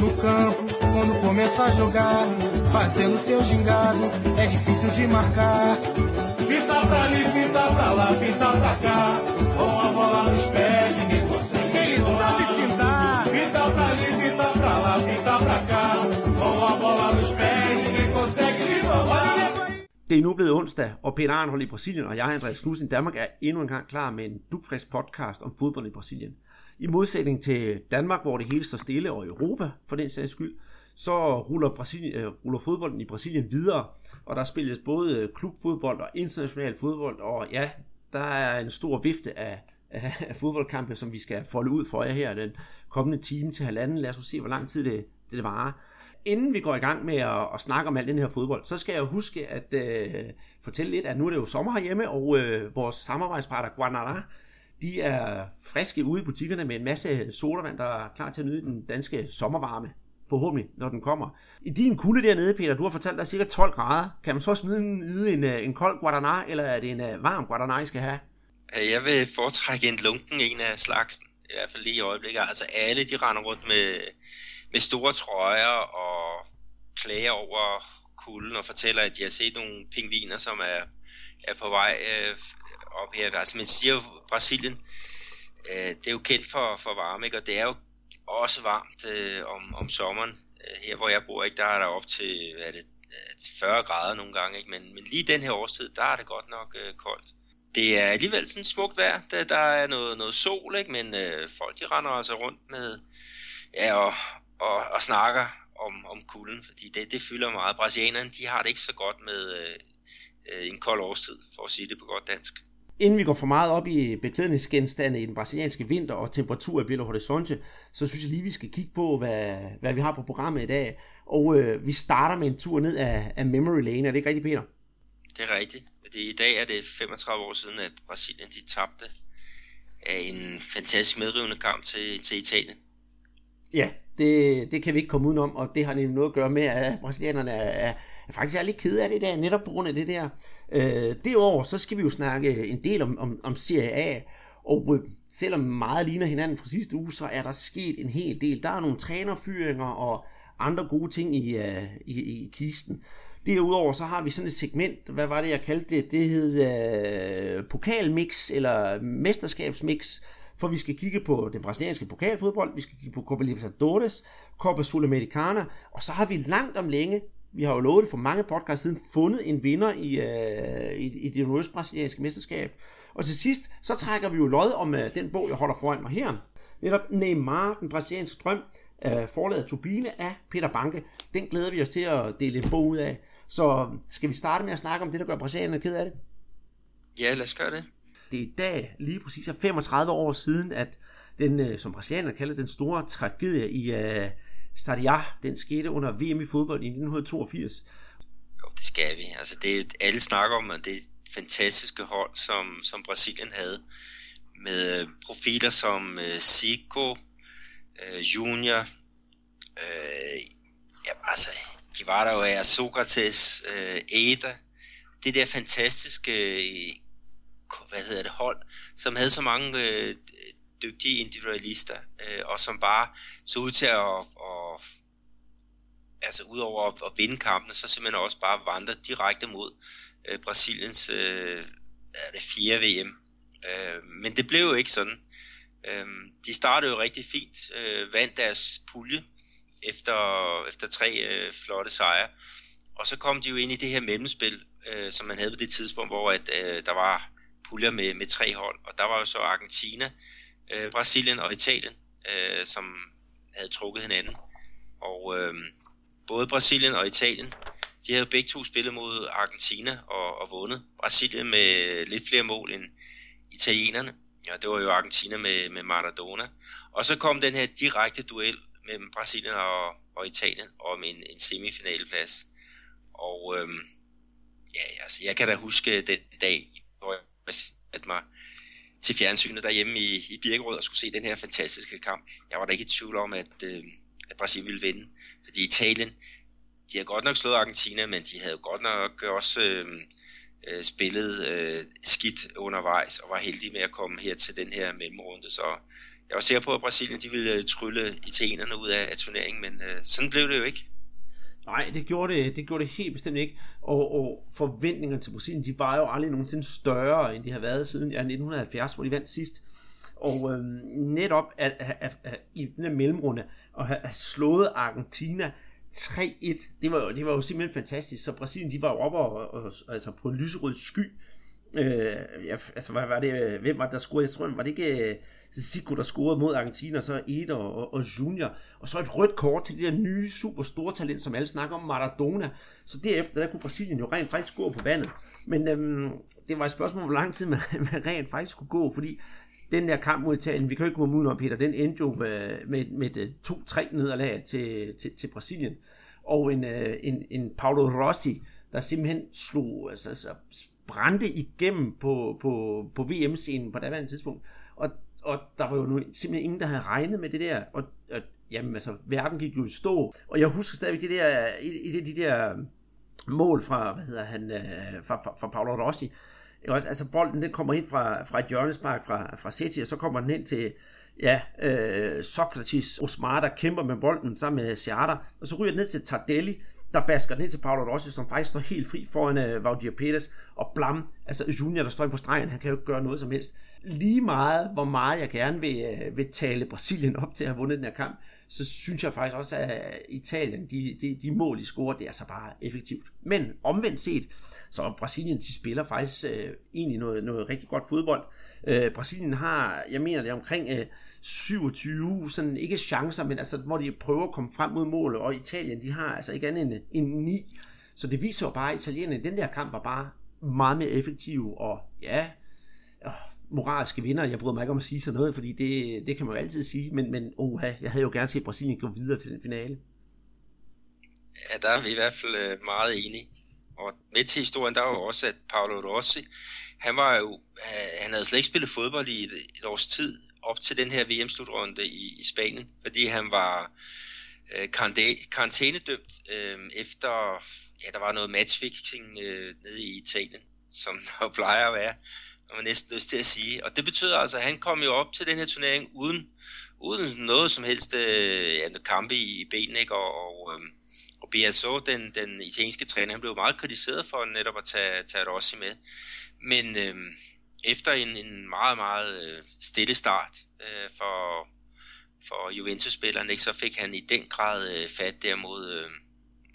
No campo, quando começa a jogar, fazendo seu gingado, é difícil de marcar. Fita pra ali, fita pra lá, fita pra cá, com a bola nos pés, ninguém consegue. Ele sabe fintar. Fita pra ali, fita pra lá, fita pra cá, com a bola nos pés, ninguém consegue lhe roubar. Det er nu blevet onsdag, og Peter Arnhold i Brasilien og jeg, Andreas Knudsen i Danmark, er endnu en gang klar med en dugfrisk podcast om fodbold i Brasilien. I modsætning til Danmark, hvor det hele står stille, og Europa for den sags skyld, så ruller, Brasilien, øh, ruller fodbolden i Brasilien videre, og der spilles både øh, klubfodbold og international fodbold, og ja, der er en stor vifte af, af, af fodboldkampe, som vi skal folde ud for jer her den kommende time til halvanden. Lad os se, hvor lang tid det, det, varer inden vi går i gang med at, at snakke om alt den her fodbold, så skal jeg huske at øh, fortælle lidt, at nu er det jo sommer herhjemme, og øh, vores samarbejdspartner Guanara, de er friske ude i butikkerne med en masse sodavand, der er klar til at nyde den danske sommervarme. Forhåbentlig, når den kommer. I din kulde dernede, Peter, du har fortalt, dig der cirka 12 grader. Kan man så smide en, nyde en, øh, en kold Guadana, eller er det en uh, varm Guadana, I skal have? Øh, jeg vil foretrække en lunken en af slagsen. I hvert fald lige i øjeblikket. Altså alle, de render rundt med, med store trøjer og klager over kulden og fortæller, at de har set nogle pingviner, som er, er på vej øh, op her. Altså man siger jo, Brasilien, øh, det er jo kendt for, for varme, ikke? og det er jo også varmt øh, om, om sommeren. Øh, her hvor jeg bor, ikke, der er der op til hvad er det, øh, 40 grader nogle gange, ikke? Men, men lige den her årstid, der er det godt nok øh, koldt. Det er alligevel sådan smukt vejr, der, der er noget, noget sol, ikke? men øh, folk de render altså rundt med, ja, og, og, og snakker om, om kulden, fordi det, det fylder meget. Brasilianerne, de har det ikke så godt med øh, øh en kold årstid, for at sige det på godt dansk. Inden vi går for meget op i beklædningsgenstande i den brasilianske vinter og temperatur i Belo Horizonte, så synes jeg lige, vi skal kigge på, hvad, hvad vi har på programmet i dag. Og øh, vi starter med en tur ned af, af Memory Lane. Er det ikke rigtigt, Peter? Det er rigtigt. Det, I dag er det 35 år siden, at Brasilien de tabte af en fantastisk medrivende kamp til, til Italien. Ja, det, det kan vi ikke komme udenom, og det har nemlig noget at gøre med, at brasilianerne er, er, jeg faktisk er lidt kede af det der, netop på grund af det der. Øh, det år, så skal vi jo snakke øh, en del om, om, om Serie A, og øh, selvom meget ligner hinanden fra sidste uge, så er der sket en hel del. Der er nogle trænerfyringer og andre gode ting i, øh, i, i kisten. Derudover så har vi sådan et segment, hvad var det jeg kaldte det? Det hed øh, pokalmix eller mesterskabsmix, for vi skal kigge på den brasilianske pokalfodbold, vi skal kigge på Copa Libertadores, Copa Sudamericana, og så har vi langt om længe, vi har jo lovet det for mange podcasts siden, fundet en vinder i, uh, i, i det nordøstbrasilianske mesterskab. Og til sidst, så trækker vi jo lod om uh, den bog, jeg holder foran mig her. Netop Neymar, den brasilianske drøm, uh, forladet Turbine af Peter Banke. Den glæder vi os til at dele en bog ud af. Så skal vi starte med at snakke om det, der gør brasilianerne ked af det? Ja, lad os gøre det det i dag lige præcis er 35 år siden, at den, øh, som brasilianerne kalder den store tragedie i uh, Stadia, den skete under VM i fodbold i 1982. Jo, det skal vi. Altså, det, alle snakker om, at det er et fantastiske hold, som, som Brasilien havde, med øh, profiler som uh, Zico, uh, Junior, uh, ja, altså, de var der jo af Sokrates, uh, Eda, det der fantastiske hvad hedder det, hold, som havde så mange øh, dygtige individualister, øh, og som bare så ud til at, at altså udover at, at vinde kampene, så simpelthen også bare vandre direkte mod øh, Brasiliens øh, er det fjerde VM. Øh, men det blev jo ikke sådan. Øh, de startede jo rigtig fint, øh, vandt deres pulje efter, efter tre øh, flotte sejre, og så kom de jo ind i det her mellemspil, øh, som man havde på det tidspunkt, hvor at, øh, der var puljer med, med tre hold, og der var jo så Argentina, øh, Brasilien og Italien, øh, som havde trukket hinanden. Og øh, både Brasilien og Italien, de havde begge to spillet mod Argentina og, og vundet. Brasilien med lidt flere mål end italienerne. Ja, det var jo Argentina med, med Maradona. Og så kom den her direkte duel mellem Brasilien og, og Italien om en, en semifinaleplads. Og øh, ja, altså, jeg kan da huske den dag, hvor at mig til fjernsynet derhjemme i, i Birkerød og skulle se den her fantastiske kamp. Jeg var da ikke i tvivl om, at, øh, at Brasilien ville vinde. Fordi Italien, de har godt nok slået Argentina, men de havde jo godt nok også øh, øh, spillet øh, skidt undervejs og var heldige med at komme her til den her mellemrunde. Så jeg var sikker på, at Brasilien de ville trylle italienerne ud af, af turneringen, men øh, sådan blev det jo ikke. Nej, det gjorde det, det gjorde det helt bestemt ikke. Og, og forventningerne til Brasilien, de var jo aldrig nogensinde større, end de har været siden ja, 1970, hvor de vandt sidst. Og øh, netop at, at, at, at, i den her mellemrunde, at have, slået Argentina 3-1, det var, jo, det var jo simpelthen fantastisk. Så Brasilien, de var jo oppe og, og, altså på en lyserød sky. Øh, ja, altså, hvad var det, øh, hvem var det, der scorede? Jeg tror, var det ikke øh, Zico, der scorede mod Argentina, så Eder og, og Junior. Og så et rødt kort til det der nye, super store talent, som alle snakker om, Maradona. Så derefter, der kunne Brasilien jo rent faktisk score på vandet. Men øhm, det var et spørgsmål, hvor lang tid man, man rent faktisk kunne gå, fordi den der kamp mod Italien, vi kan jo ikke gå udenom, Peter, den endte jo med, med, med et 2-3 nederlag til, til, til Brasilien. Og en, en, en Paolo Rossi, der simpelthen slog, altså, altså brændte igennem på, på, på VM-scenen på det tidspunkt. Og og der var jo nu simpelthen ingen, der havde regnet med det der, og, og jamen altså, verden gik jo i stå, og jeg husker stadigvæk det der, i, i de der mål fra, hvad hedder han, øh, fra, fra, fra Paolo Rossi, også, altså bolden den kommer ind fra, fra et hjørnespark fra, fra City, og så kommer den ind til, ja, øh, Socrates Osmar, der kæmper med bolden sammen med Seata, og så ryger den ned til Tardelli, der basker den ind til Paolo Rossi, som faktisk står helt fri foran øh, Valdir Peters, og Blam, altså Junior, der står på stregen, han kan jo ikke gøre noget som helst lige meget, hvor meget jeg gerne vil, øh, vil tale Brasilien op til at have vundet den her kamp, så synes jeg faktisk også, at øh, Italien, de, de, de mål, de scorer, det er så bare effektivt. Men omvendt set, så Brasilien, de spiller faktisk øh, egentlig noget, noget rigtig godt fodbold. Øh, Brasilien har, jeg mener det er omkring øh, 27, sådan ikke chancer, men altså, hvor de prøver at komme frem mod målet, og Italien, de har altså ikke andet end, øh, end 9. Så det viser jo bare, at italienerne den der kamp var bare meget mere effektiv, og ja, moralske vinder. Jeg bryder mig ikke om at sige sådan noget, fordi det, det kan man jo altid sige, men, men oha, jeg havde jo gerne set Brasilien gå videre til den finale. Ja, der er vi i hvert fald øh, meget enige. Og med til historien, der var jo også, at Paolo Rossi, han var jo, øh, han havde slet ikke spillet fodbold i et, et års tid, op til den her VM-slutrunde i, i Spanien, fordi han var øh, karantænedømt øh, efter, ja, der var noget matchfixing øh, nede i Italien, som der plejer at være når man næsten lyst til at sige. Og det betyder altså, at han kom jo op til den her turnering uden, uden noget som helst øh, ja, kampe i, i benene, ikke? Og, og, øh, og BSO, den, den italienske træner, han blev meget kritiseret for netop at tage, tage Rossi med. Men øh, efter en, en meget, meget øh, stille start øh, for, for Juventus-spilleren, ikke, så fik han i den grad øh, fat der mod, øh,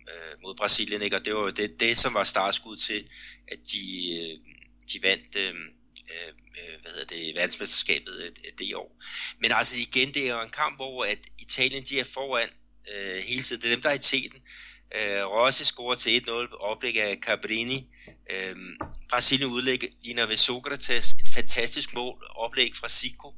øh mod Brasilien, ikke? og det var det, det, som var startskud til, at de, øh, de vandt Øh, øh, øh hvad hedder det, verdensmesterskabet øh, det år. Men altså igen, det er jo en kamp, hvor at Italien de er foran øh, hele tiden. Det er dem, der er i teten. Øh, Rossi scorer til 1-0, oplæg af Cabrini. Øh, Brasilien udligner ved Sokrates, et fantastisk mål, oplæg fra Zico.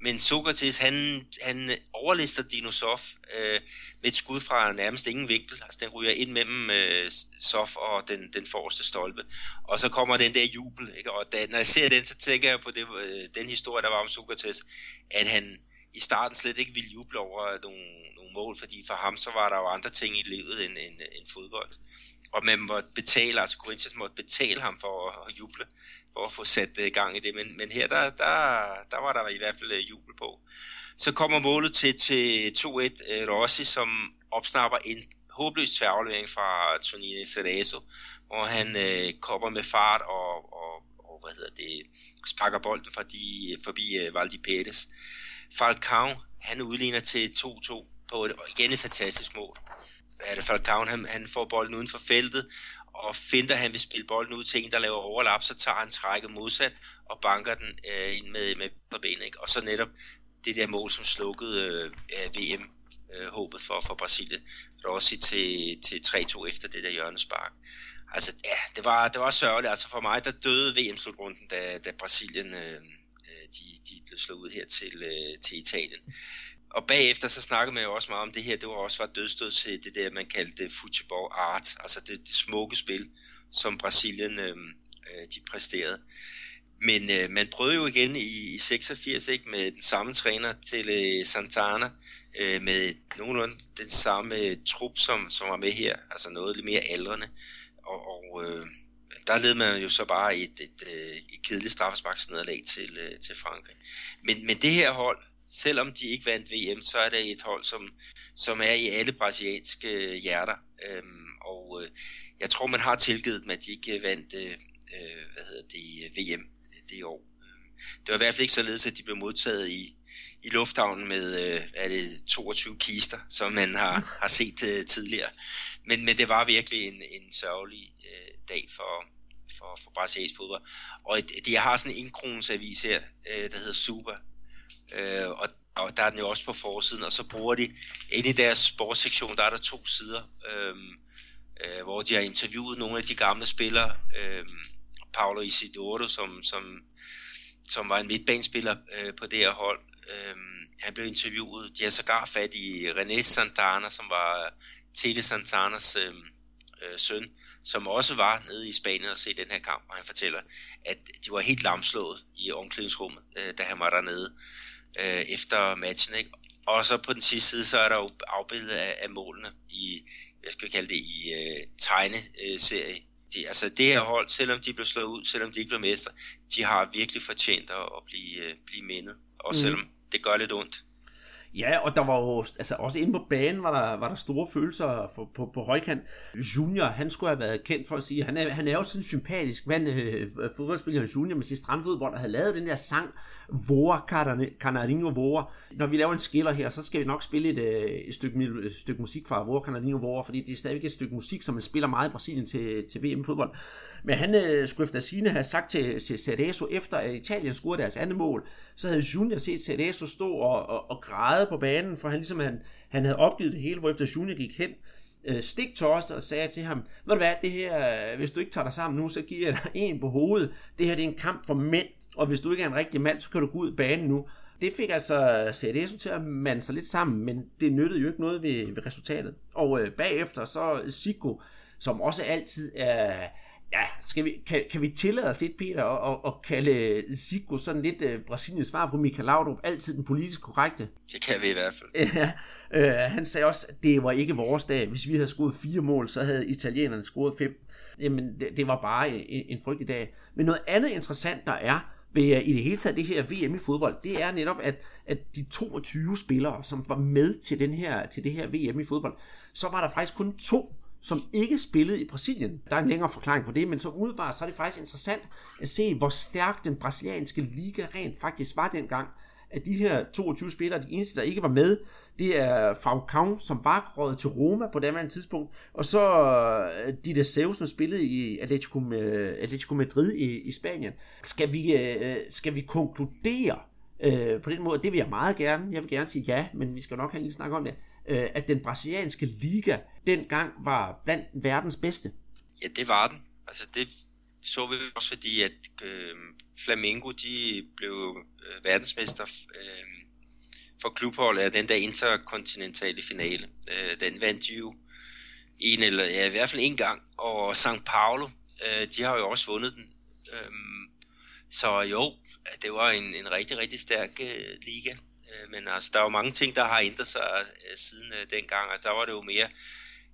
Men Sokrates, han, han overlister Dinosov øh, med et skud fra nærmest ingen vinkel. Altså den ryger ind mellem øh, Sof og den, den forreste stolpe. Og så kommer den der jubel. Ikke? Og da, når jeg ser den, så tænker jeg på det, øh, den historie, der var om Sokrates, at han i starten slet ikke ville juble over nogle, nogle mål, fordi for ham så var der jo andre ting i livet end, end, end fodbold. Og man måtte betale, altså Corinthians måtte betale ham for at juble for at få sat øh, gang i det. Men, men her, der, der, der var der i hvert fald øh, jubel på. Så kommer målet til, til 2-1 øh, Rossi, som opsnapper en håbløs tværaflevering fra Tonini Cerezo, hvor han øh, kommer med fart og, og, og hvad hedder det, sparker bolden forbi, forbi øh, Valdi Pérez. Falcao, han udligner til 2-2 på et, igen et fantastisk mål. Er det Falcao, han, han får bolden uden for feltet, og finder han vil spille bolden ud til en, der laver overlap, så tager han trækket modsat og banker den øh, ind med, med på benet. Ikke? Og så netop det der mål, som slukkede øh, VM øh, håbet for, for Brasilien. Rossi til, til 3-2 efter det der hjørnespark. Altså, ja, det var, det var sørgeligt. Altså for mig, der døde VM-slutrunden, da, da Brasilien øh, øh, de, de blev slået ud her til, øh, til Italien og bagefter så snakkede man jo også meget om det her, det var også var dødstød til det der, man kaldte football art, altså det, det smukke spil, som Brasilien øh, øh, de præsterede. Men øh, man prøvede jo igen i, i 86 ikke, med den samme træner til øh, Santana, øh, med nogenlunde den samme trup, som, som var med her, altså noget lidt mere aldrende. Og, og øh, der led man jo så bare et, et, et, et kedeligt straffesparksnederlag til, øh, til Frankrig. Men, men det her hold, selvom de ikke vandt VM, så er det et hold, som, som er i alle brasilianske øh, hjerter. Øhm, og øh, jeg tror, man har tilgivet dem, at de ikke øh, vandt øh, øh, hvad hedder det, VM det år. Øhm, det var i hvert fald ikke således, at de blev modtaget i, i lufthavnen med øh, er det 22 kister, som man har, har set øh, tidligere. Men, men det var virkelig en, en sørgelig øh, dag for, for, for brasiliansk fodbold. Og det, jeg har sådan en avis her, øh, der hedder Super, øh, og, og der er den jo også på forsiden, og så bruger de, inde i deres sportssektion, der er der to sider, øh, øh, hvor de har interviewet nogle af de gamle spillere, øh, Paulo Isidoro, som, som, som var en midtbanespiller øh, på det her hold, øh, han blev interviewet, de har sågar fat i René Santana, som var Tele Santanas øh, øh, søn, som også var nede i Spanien og se den her kamp, og han fortæller, at de var helt lamslået i omklædningsrummet, øh, da han var dernede øh, efter matchen. Ikke? Og så på den sidste side, så er der jo afbilledet af, af målene i, jeg skal kalde det, i øh, tegneserie. De, altså det her hold, selvom de blev slået ud, selvom de ikke blev mestre, de har virkelig fortjent at, at blive, øh, blive mindet. Og mm. selvom det gør lidt ondt. Ja, og der var jo, altså også inde på banen var der, var der store følelser for, på, på højkant. Junior, han skulle have været kendt for at sige, han er, han er jo sådan en sympatisk mand, øh, fodboldspiller Junior med sit strandfodbold, der havde lavet den der sang, Vore, Canarinho Vore. Når vi laver en skiller her, så skal vi nok spille et, øh, et, stykke, et stykke musik fra Vore, Canarinho Vore, fordi det er stadigvæk et stykke musik, som man spiller meget i Brasilien til, til VM-fodbold. Men han øh, skulle efter sine have sagt til, til Cerezo, efter at Italien scorede deres andet mål, så havde Junior set Cerezo stå og, og, og græde på banen, for han ligesom han, han havde opgivet det hele, hvor efter Junior gik hen øh, stik til os og sagde til ham, ved du hvad, det her, øh, hvis du ikke tager dig sammen nu, så giver jeg dig en på hovedet. Det her det er en kamp for mænd, og hvis du ikke er en rigtig mand, så kan du gå ud i banen nu. Det fik altså CDS'en til at mande sig lidt sammen, men det nyttede jo ikke noget ved, ved resultatet. Og øh, bagefter så Sigo, som også altid er ja, skal vi, kan, kan vi tillade os lidt, Peter, at, at, at kalde Zico sådan lidt uh, Brasiliens svar på Michael Laudrup, altid den politisk korrekte? Det kan vi i hvert fald. Ja, uh, han sagde også, at det var ikke vores dag. Hvis vi havde scoret fire mål, så havde italienerne scoret fem. Jamen, det, det var bare en, en frygtelig dag. Men noget andet interessant, der er, ved uh, i det hele taget det her VM i fodbold, det er netop, at, at de 22 spillere, som var med til, den her, til det her VM i fodbold, så var der faktisk kun to som ikke spillede i Brasilien. Der er en længere forklaring på det, men så udebart så er det faktisk interessant at se, hvor stærk den brasilianske liga rent faktisk var dengang. At de her 22 spillere, de eneste, der ikke var med, det er Falcao, som var rådet til Roma på det tidspunkt, og så øh, de der som spillede i Atletico, Atletico Madrid i, i Spanien. Skal vi, øh, øh, skal vi konkludere øh, på den måde? Det vil jeg meget gerne. Jeg vil gerne sige ja, men vi skal nok have en lille snak om det øh, at den brasilianske liga dengang var blandt verdens bedste? Ja, det var den. Altså det så vi også fordi, at øh, Flamengo de blev øh, verdensmester øh, for klubholdet er den der interkontinentale finale. Øh, den vandt jo en eller ja, i hvert fald en gang, og São Paulo, øh, de har jo også vundet den. Øh, så jo, det var en, en rigtig, rigtig stærk øh, liga. Øh, men altså, der er jo mange ting, der har ændret sig øh, siden øh, dengang. Altså, der var det jo mere,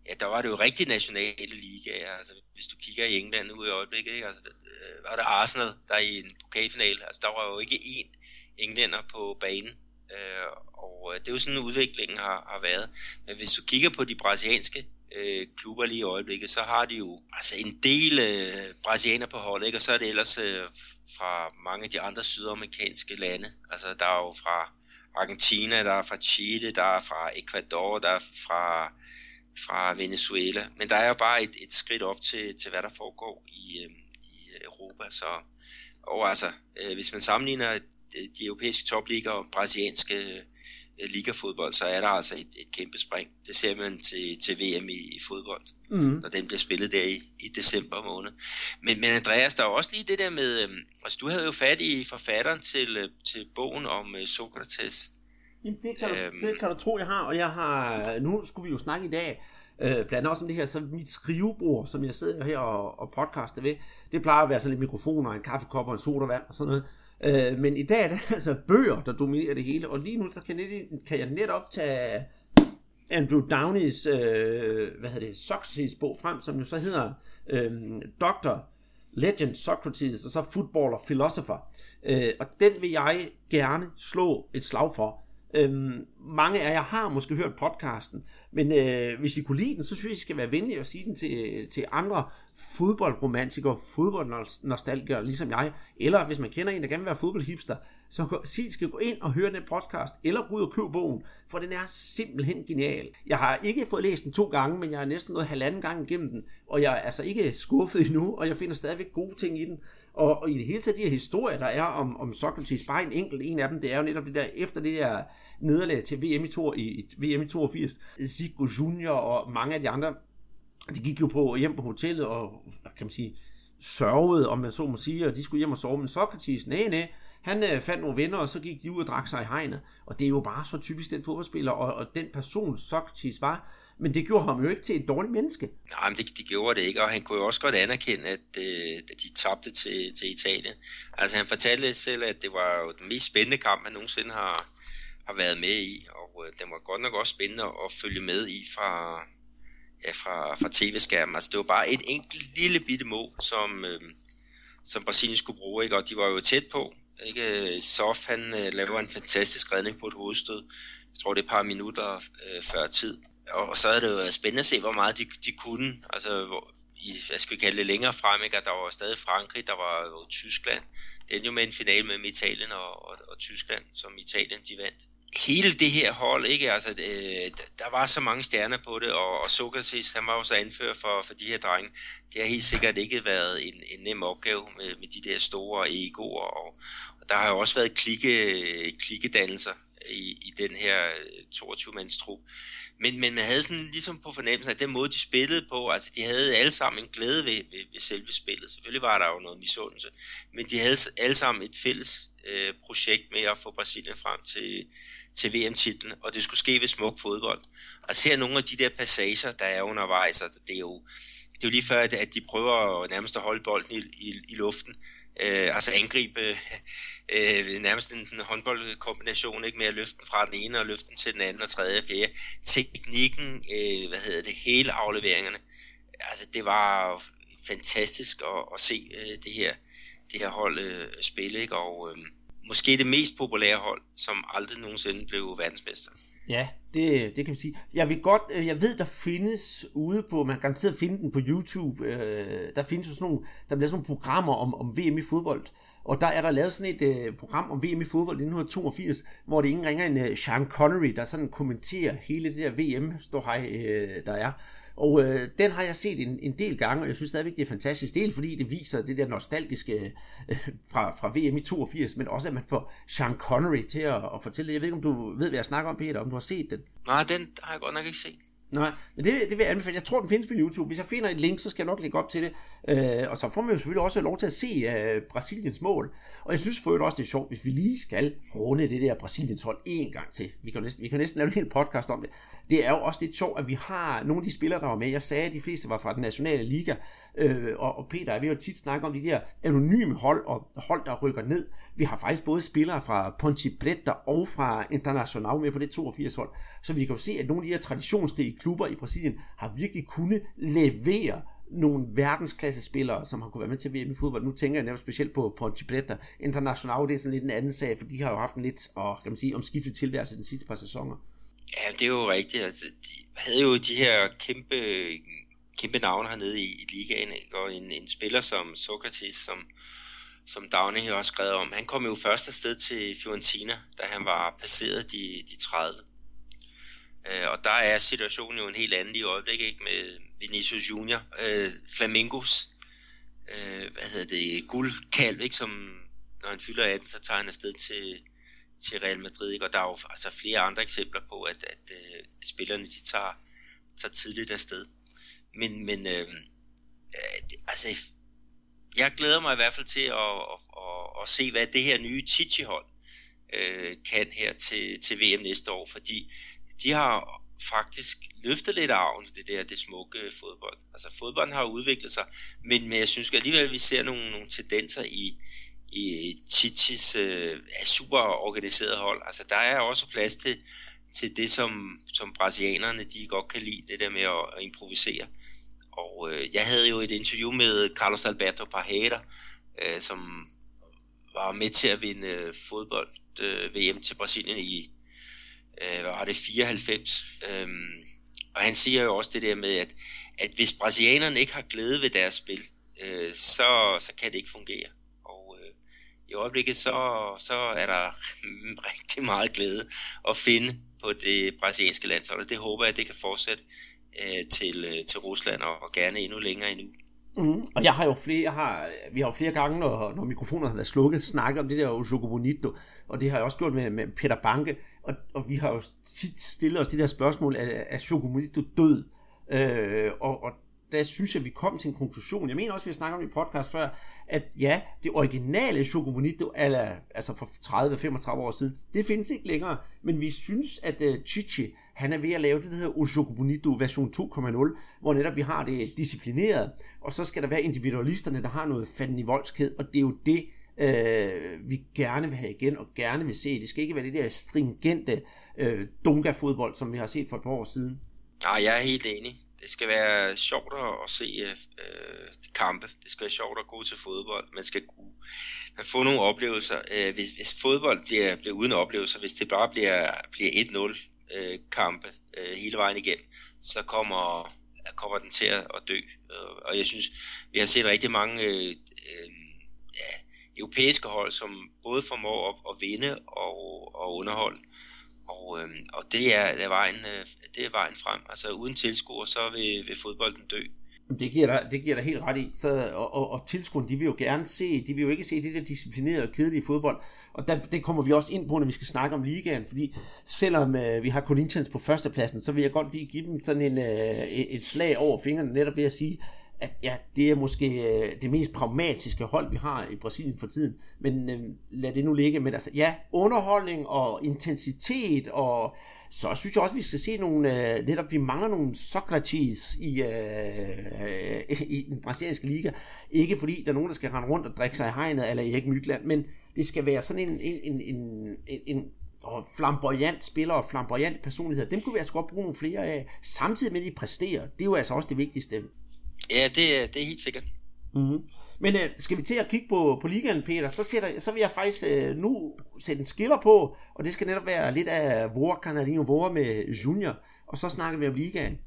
ja, der var det jo rigtig nationale ligaer. Altså, hvis du kigger i England nu i øjeblikket, ikke? Altså, øh, der, var det Arsenal, der i en pokalfinale. Altså, der var jo ikke én englænder på banen. Øh, og øh, det er jo sådan, udviklingen har, har været. Men hvis du kigger på de brasilianske øh, klubber lige i øjeblikket, så har de jo altså en del øh, brasilianer på holdet, ikke? og så er det ellers øh, fra mange af de andre sydamerikanske lande. Altså der er jo fra Argentina, der er fra Chile, der er fra Ecuador, der er fra, fra Venezuela. Men der er jo bare et, et skridt op til, til, hvad der foregår i, øh, i Europa. Så, og altså, øh, hvis man sammenligner de europæiske topligaer og brasilianske øh, ligafodbold, så er der altså et, et kæmpe spring. Det ser man til, til VM i, i fodbold, mm. når den bliver spillet der i, i december måned. Men, men Andreas, der er også lige det der med, øh, altså du havde jo fat i forfatteren til, øh, til bogen om øh, Sokrates. Jamen det kan, øhm, du, det kan du tro, jeg har, og jeg har, nu skulle vi jo snakke i dag, øh, blandt andet også om det her, så mit skrivebord, som jeg sidder her og, og podcaster ved, det plejer at være sådan lidt mikrofoner, en kaffekop og en sodavand og sådan noget. Øh, men i dag er det altså bøger, der dominerer det hele, og lige nu så kan, jeg, kan jeg netop tage Andrew Downeys, øh, hvad hedder det, Socrates bog frem, som jo så hedder øh, Dr. Legend Socrates, og så Footballer Philosopher. Øh, og den vil jeg gerne slå et slag for. Øhm, mange af jer har måske hørt podcasten, men øh, hvis I kunne lide den, så synes jeg, I skal være venlige og sige den til, til andre fodboldromantiker, fodboldnostalgiker, ligesom jeg, eller hvis man kender en, der gerne vil være fodboldhipster, så sig, skal gå ind og høre den podcast, eller gå ud og købe bogen, for den er simpelthen genial. Jeg har ikke fået læst den to gange, men jeg har næsten nået halvanden gang igennem den, og jeg er altså ikke skuffet endnu, og jeg finder stadigvæk gode ting i den. Og, og i det hele taget de her historier, der er om, om Socrates, bare en enkelt en af dem, det er jo netop det der, efter det der nederlag til VM i, to, i, i VM i 82, Zico Junior og mange af de andre, de gik jo på hjem på hotellet og, kan man sige, sørgede, om man så må sige, og de skulle hjem og sove, men Socrates, nej, nej, han øh, fandt nogle venner, og så gik de ud og drak sig i hegnet. Og det er jo bare så typisk den fodboldspiller, og, og den person Socrates var, men det gjorde ham jo ikke til et dårligt menneske. Nej, men det, det gjorde det ikke, og han kunne jo også godt anerkende, at, øh, at de tabte til, til Italien. Altså han fortalte selv, at det var jo den mest spændende kamp, han nogensinde har, har været med i, og øh, den var godt nok også spændende at følge med i fra, ja, fra, fra tv-skærmen. Altså det var bare et enkelt lille bitte mål, som, øh, som Brasilien skulle bruge, ikke? og de var jo tæt på. Ikke? Sof han øh, laver en fantastisk redning på et hovedstød. Jeg tror det er et par minutter øh, før tid og så er det jo øh, spændende at se, hvor meget de, de kunne. Altså, hvor, i, hvad skal vi kalde det, længere frem, ikke? der var stadig Frankrig, der var jo Tyskland. Det endte jo med en finale mellem Italien og, og, og Tyskland, som Italien de vandt. Hele det her hold, ikke? Altså, øh, der var så mange stjerner på det, og, og Sokrates, han var jo så anfører for, for de her drenge. Det har helt sikkert ikke været en, en nem opgave med, med de der store egoer, og, og der har jo også været klikke, klikkedannelser i, i den her øh, 22-mands trup. Men, men man havde sådan ligesom på fornemmelsen, at den måde, de spillede på, altså de havde alle sammen en glæde ved, ved, ved selve spillet. Selvfølgelig var der jo noget misundelse, men de havde alle sammen et fælles øh, projekt med at få Brasilien frem til, til VM-titlen, og det skulle ske ved smuk fodbold. Og ser nogle af de der passager, der er undervejs, altså det er jo, det er jo lige før, at, at de prøver nærmest at holde bolden i, i, i luften, øh, altså angribe øh, nærmest en, en håndboldkombination ikke med at løfte den fra den ene og løfte den til den anden og tredje og fjerde. Teknikken, øh, hvad hedder det, hele afleveringerne, altså det var fantastisk at, at se øh, det her det her hold øh, spille, ikke? og øh, måske det mest populære hold, som aldrig nogensinde blev verdensmester. Ja, det, det kan man sige. Jeg vil godt, øh, jeg ved, der findes ude på, man kan garanteret finde den på YouTube, øh, der findes jo sådan nogle, der bliver sådan nogle programmer om, om VM i fodbold, og der er der lavet sådan et øh, program om VM i fodbold i 1982, hvor det ingen ringer en øh, Sean Connery, der sådan kommenterer hele det der VM, står hej, øh, der er. Og øh, den har jeg set en, en del gange, og jeg synes stadigvæk, det er fantastisk. Del fordi det viser det der nostalgiske øh, fra, fra VM i 82, men også at man får Sean Connery til at, at fortælle det. Jeg ved ikke, om du ved, hvad jeg snakker om, Peter, om du har set den? Nej, den har jeg godt nok ikke set. Nej, men det, det vil jeg anbefale. Jeg tror, den findes på YouTube. Hvis jeg finder et link, så skal jeg nok lægge op til det. Øh, og så får man jo selvfølgelig også lov til at se øh, Brasiliens mål. Og jeg synes for øvrigt også, det er sjovt, hvis vi lige skal runde det der Brasiliens hold en gang til. Vi kan næsten, vi kan næsten lave en hel podcast om det. Det er jo også lidt sjovt, at vi har nogle af de spillere, der var med. Jeg sagde, at de fleste var fra den nationale liga. Øh, og, og Peter, vi har jo tit snakket om de der anonyme hold og hold, der rykker ned. Vi har faktisk både spillere fra Ponte Preta og fra Internacional med på det 82 hold. Så vi kan jo se, at nogle af de her traditionsrige klubber i Brasilien har virkelig kunnet levere nogle verdensklasse spillere, som har kunne være med til VM i fodbold. Nu tænker jeg nærmest specielt på Ponte Preta. International, det er sådan lidt en anden sag, for de har jo haft en lidt, og kan man sige, omskiftet tilværelse den sidste par sæsoner. Ja, det er jo rigtigt. Altså, de havde jo de her kæmpe, kæmpe navne hernede i, i ligaen, ikke? og en, en spiller som Socrates, som, som Downing jo også skrev om, han kom jo først afsted til Fiorentina, da han var passeret de, de 30. Øh, og der er situationen jo en helt anden i øjeblikket, ikke? med Vinicius Junior, øh, Flamingos, øh, hvad hedder det, guldkalv, ikke? som når han fylder 18, så tager han afsted til, til Real Madrid, ikke? og der er jo altså flere andre eksempler på, at, at, øh, spillerne de tager, tager tidligt afsted. Men, men øh, øh altså, jeg glæder mig i hvert fald til at, at, at, at se, hvad det her nye Titi-hold øh, kan her til, til VM næste år, fordi de har faktisk løftet lidt af arven, det der det smukke fodbold. Altså fodbolden har udviklet sig, men, men jeg synes alligevel, at vi ser nogle, nogle tendenser i, i Titis øh, super organiseret hold. Altså der er også plads til, til det, som, som brasilianerne de godt kan lide, det der med at, at improvisere. Og øh, jeg havde jo et interview med Carlos Alberto Parreira, øh, som var med til at vinde øh, fodbold øh, VM til Brasilien i, øh, var det 94. Øh, og han siger jo også det der med, at, at hvis brasilianerne ikke har glæde ved deres spil, øh, så, så kan det ikke fungere. Og øh, i øjeblikket så, så er der rigtig meget glæde at finde på det brasilianske landshold, og det håber jeg, at det kan fortsætte øh, til, øh, til Rusland og, og gerne endnu længere endnu. Mm. Og jeg har jo flere, jeg har, vi har jo flere gange, når, når mikrofonerne har været slukket, snakket om det der Jogo Bonito, og det har jeg også gjort med, med Peter Banke, og, og vi har jo tit stillet os det der spørgsmål, er, er Jogo død? Øh, og, og der synes jeg, vi kom til en konklusion. Jeg mener også, vi har snakket om i podcast før, at ja, det originale Choco altså for 30-35 år siden, det findes ikke længere. Men vi synes, at uh, Chichi, han er ved at lave det, der hedder Choco version 2.0, hvor netop vi har det disciplineret, og så skal der være individualisterne, der har noget fanden i voldskhed, og det er jo det, øh, vi gerne vil have igen, og gerne vil se. Det skal ikke være det der stringente øh, dunga-fodbold, som vi har set for et par år siden. Nej, jeg er helt enig det skal være sjovt at se øh, øh, kampe. Det skal være sjovt at gå til fodbold. Man skal kunne man få nogle oplevelser. Øh, hvis, hvis fodbold bliver, bliver uden oplevelser, hvis det bare bliver, bliver 1-0 øh, kampe øh, hele vejen igennem, så kommer, kommer den til at, dø. Øh, og jeg synes, vi har set rigtig mange øh, øh, ja, europæiske hold, som både formår at, at vinde og, og underholde. Og, øh, og det, er, det, er vejen, øh, det er vejen frem. Altså uden tilskuer, så vil, vil fodbolden dø. Det giver dig, det giver dig helt ret i. Så, og, og, og tilskuerne, de vil jo gerne se, de vil jo ikke se det der disciplinerede og kedelige fodbold. Og der, det kommer vi også ind på, når vi skal snakke om ligaen, fordi selvom øh, vi har Corinthians på førstepladsen, så vil jeg godt lige give dem sådan en, øh, et slag over fingrene, netop ved at sige, at ja, det er måske øh, det mest pragmatiske hold, vi har i Brasilien for tiden. Men øh, lad det nu ligge. Men altså, ja, underholdning og intensitet, og så synes jeg også, vi skal se nogle, øh, netop vi mangler nogle Socrates i, øh, øh i den brasilianske liga. Ikke fordi der er nogen, der skal rende rundt og drikke sig i hegnet, eller i Erik Mygland, men det skal være sådan en, en, en, en, en og flamboyant spiller og flamboyant personlighed, dem kunne vi altså godt bruge nogle flere af, samtidig med at de præsterer. Det er jo altså også det vigtigste. Ja, det, det er helt sikkert. Mm-hmm. Men øh, skal vi til at kigge på, på ligaen, Peter, så, sætter, så vil jeg faktisk øh, nu sætte en skiller på, og det skal netop være lidt af Vore Canadino Vore med Junior, og så snakker vi om ligaen.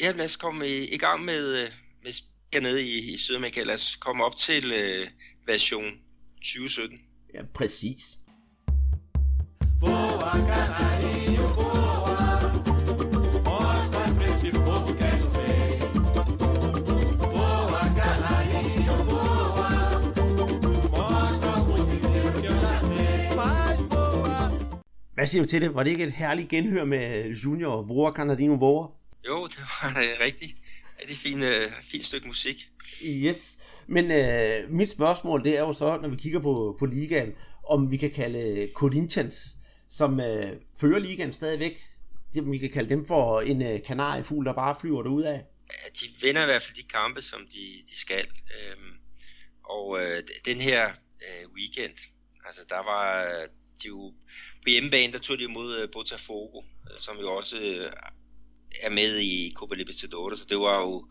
Ja, lad os komme i, i gang med, øh, med nede i, i Sydamerika. Lad os komme op til øh, version 2017. Ja, præcis. Voa, canarinho, Hvad siger du til det? Var det ikke et herligt genhør med Junior og Vore Canadino Vore? Jo, det var et rigtig, rigtig fint, uh, fint stykke musik. Yes. Men øh, mit spørgsmål, det er jo så, når vi kigger på, på ligaen, om vi kan kalde Corinthians, som øh, fører ligaen stadigvæk, det, vi kan kalde dem for en øh, kanariefugl, der bare flyver af. Ja, de vinder i hvert fald de kampe, som de, de skal. Øhm, og øh, den her øh, weekend, altså der var de jo på hjemmebane, der tog de imod øh, Botafogo, øh, som jo også øh, er med i Copa Libertadores, så det var jo et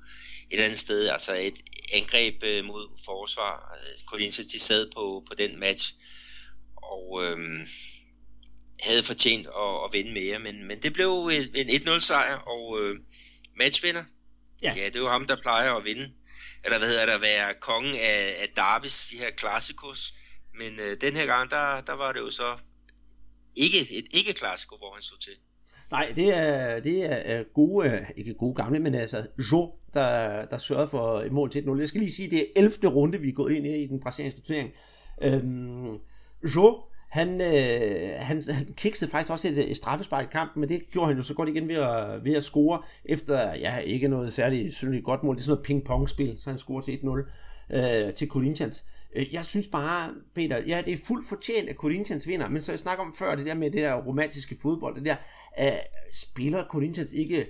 eller andet sted, altså et angreb øh, mod forsvar. Corinthians, de sad på, på den match, og øh, havde fortjent at, at vinde mere, men, men det blev en 1-0 sejr, og øh, matchvinder, ja. ja, det er jo ham, der plejer at vinde, eller hvad hedder det, at være kongen af, af derbys, de her klassikos, men øh, den her gang, der, der var det jo så ikke et ikke-klassiko, hvor han stod til. Nej, det er, det er gode, øh, ikke gode gamle, men altså Jo, der, der sørgede for et mål til 1-0. Jeg skal lige sige, det er 11. runde, vi er gået ind i i den brasilianske turnering. Øhm, jo, han, øh, han, han kiksede faktisk også et, et straffespark i kampen, men det gjorde han jo så godt igen ved at, ved at score, efter, ja, ikke noget særligt synligt godt mål, det er sådan noget ping-pong-spil, så han scorer til 1-0 øh, til Corinthians. Øh, Øh, jeg synes bare, Peter, ja, det er fuldt fortjent, at Corinthians vinder, men så jeg snakker om før, det der med det der romantiske fodbold, det der, uh, spiller Corinthians ikke,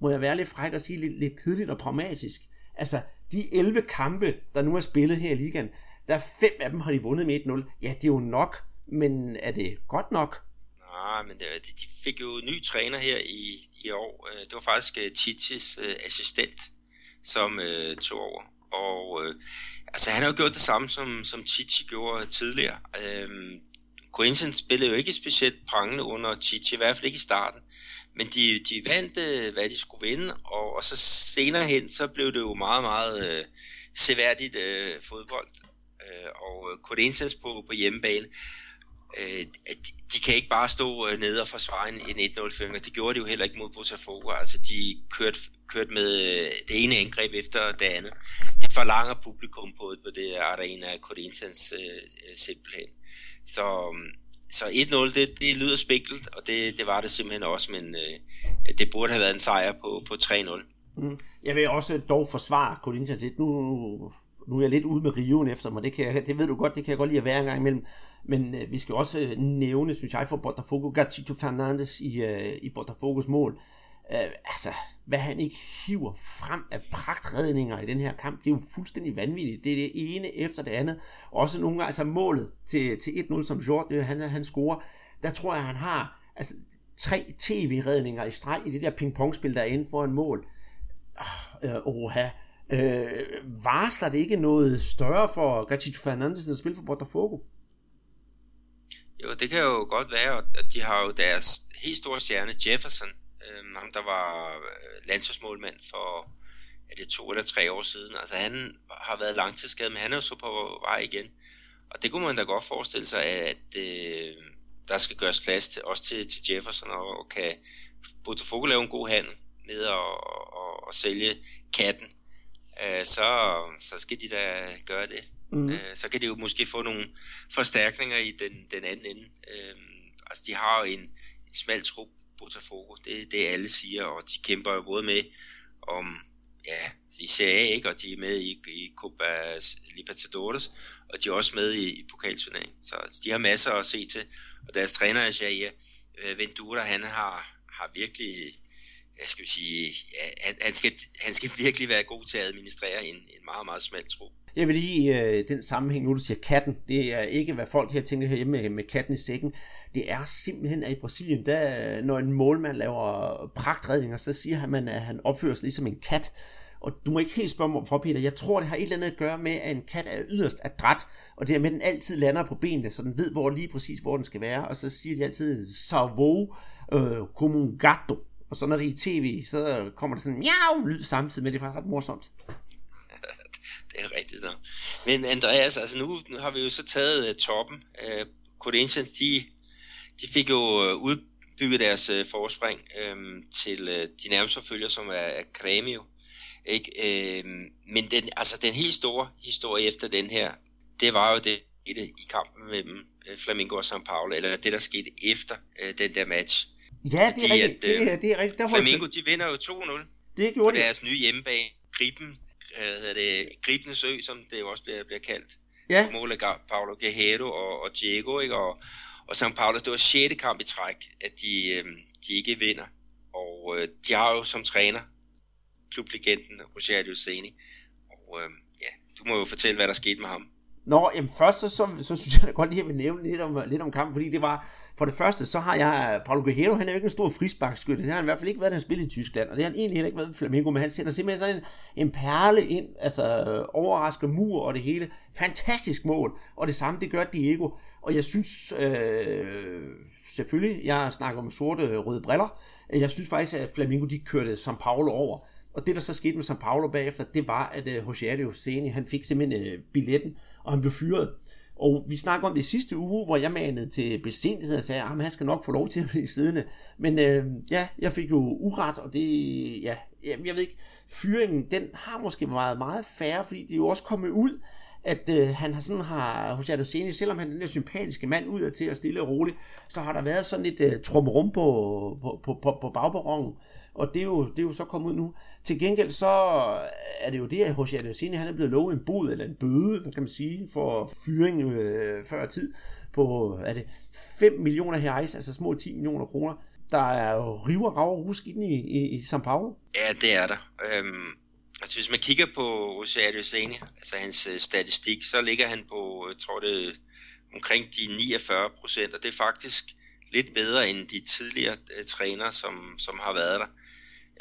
må jeg være lidt fræk og sige, lidt, lidt kedeligt og pragmatisk. Altså, de 11 kampe, der nu er spillet her i ligaen, der er fem af dem har de vundet med 1-0. Ja, det er jo nok, men er det godt nok? Nej, men det, de fik jo ny træner her i, i år. Øh, det var faktisk Titis assistent, som tog over. Og øh, altså, han har jo gjort det samme, som, som Chichi gjorde tidligere. Øhm, Corinthians spillede jo ikke specielt prangende under Chichi, i hvert fald ikke i starten. Men de, de vandt, øh, hvad de skulle vinde, og, og så senere hen, så blev det jo meget, meget øh, seværdigt øh, fodbold. Øh, og øh, Corinthians på, på hjemmebane, øh, de, de kan ikke bare stå øh, nede og forsvare en, en 1-0-føring, det gjorde de jo heller ikke mod Botafogo. Altså, de kørte, kørt med øh, det ene angreb efter det andet. Det forlanger publikum på, på det arena Corinthians øh, øh simpelthen. Så, øhm, så 1-0, det, det lyder spinkelt, og det, det var det simpelthen også, men øh, det burde have været en sejr på, på 3-0. Mm. Jeg vil også dog forsvare Corinthians lidt. Nu, nu er jeg lidt ude med riven efter mig, det, kan jeg, det ved du godt, det kan jeg godt lide at være en gang imellem. Men øh, vi skal også øh, nævne, synes jeg, for Botafogo, Gatito Fernandes i, øh, i Botafogos mål. Øh, Øh, altså, hvad han ikke hiver frem af pragtredninger i den her kamp, det er jo fuldstændig vanvittigt. Det er det ene efter det andet. Også nogle gange, altså målet til, til 1-0, som Jordi, øh, han, han scorer, der tror jeg, han har altså, tre tv-redninger i streg i det der pingpongspil, der er inde for en mål. Ah, øh, oha. Øh, varsler det ikke noget større for Gatito Fernandes at spille for Botafogo? Jo, det kan jo godt være, at de har jo deres helt store stjerne, Jefferson, øh, ham der var øh, landsholdsmålmand for er det to eller tre år siden. Altså han har været langtidsskadet, men han er jo så på vej igen. Og det kunne man da godt forestille sig, at øh, der skal gøres plads til, også til, til Jefferson, og, og kan Botafogo lave en god handel ned og, og, og sælge katten, øh, så, så skal de da gøre det. Mm. Øh, så kan de jo måske få nogle forstærkninger i den, den anden ende. Øh, altså de har jo en, en smal trup, Botafogo, det, det alle siger, og de kæmper jo både med om ja, i Serie A, ikke? og de er med i, i Copa Libertadores, og de er også med i, i pokalturneringen. Så de har masser at se til, og deres træner er Jair øh, Ventura, han har, har virkelig jeg skal sige, ja, han, skal, han skal virkelig være god til at administrere en, en meget, meget smal tro. Jeg vil lige øh, den sammenhæng, nu du siger katten, det er ikke, hvad folk her tænker herhjemme med, med katten i sækken. Det er simpelthen, at i Brasilien, der, når en målmand laver pragtredninger, så siger han, at han opfører sig ligesom en kat. Og du må ikke helt spørge mig for, Peter. Jeg tror, det har et eller andet at gøre med, at en kat er yderst adræt, og det er med, at den altid lander på benene, så den ved hvor lige præcis, hvor den skal være. Og så siger de altid, salvo øh, como un gato. Og så når det er i tv, så kommer der sådan en miau lyd samtidig med, det er faktisk ret morsomt det er rigtigt nok. Men Andreas, altså nu har vi jo så taget uh, toppen. Uh, Corinthians, de, de fik jo uh, udbygget deres uh, forspring uh, til uh, de nærmeste følger, som er, er Cremio. Ikke? Uh, men den, altså, den helt store historie efter den her, det var jo det i kampen mellem Flamingo og São Paulo, eller det der skete efter uh, den der match. Ja, det er rigtigt. At, det, er, det er rigtigt. Derfor Flamingo, de vinder jo 2-0 det gjorde på de. deres nye hjemmebane. Griben, øh, det, Gribende Sø, som det jo også bliver, bliver kaldt. Ja. Mål af Paulo Guerrero og, og Diego, ikke? Og, og São Paulo, det var 6. kamp i træk, at de, øh, de ikke vinder. Og øh, de har jo som træner klublegenden Rogerio Seni. Og øh, ja, du må jo fortælle, hvad der skete med ham. Nå, jamen først så, så, så synes jeg da godt lige, at vi nævne lidt om, lidt om kampen, fordi det var, for det første, så har jeg, Paulo Guerrero, han er jo ikke en stor frisbakskytte, det har han i hvert fald ikke været, da han spillede i Tyskland, og det har han egentlig heller ikke været i Flamengo, men han sender simpelthen sådan en, en perle ind, altså øh, overrasker mur og det hele. Fantastisk mål, og det samme, det gør Diego, og jeg synes, øh, selvfølgelig, jeg snakker om sorte røde briller, jeg synes faktisk, at Flamengo, de kørte São Paulo over, og det, der så skete med São Paulo bagefter, det var, at øh, Jose Seni, han fik simpelthen øh, billetten, og han blev fyret. Og vi snakker om det sidste uge, hvor jeg manede til besindighed og sagde, ah, at han skal nok få lov til at blive siddende. Men øh, ja, jeg fik jo uret, og det, ja, jeg, ved ikke, fyringen, den har måske været meget færre, fordi det er jo også kommet ud, at øh, han har sådan har, hos Adoseni, selvom han er den sympatiske mand ud til at stille og roligt, så har der været sådan lidt øh, trumrum på, på, på, på, på bagperronen og det er, jo, det er jo så kommet ud nu. Til gengæld så er det jo det, at hos Adesina, han er blevet lovet en bod eller en bøde, kan man sige, for fyring øh, før tid på, er det 5 millioner reais, altså små 10 millioner kroner. Der er jo river, rav og rusk i, i, i São Paulo. Ja, det er der. Øhm, altså hvis man kigger på Oceano Sane, altså hans øh, statistik, så ligger han på, øh, jeg tror det omkring de 49 procent, og det er faktisk lidt bedre end de tidligere øh, trænere, som, som har været der.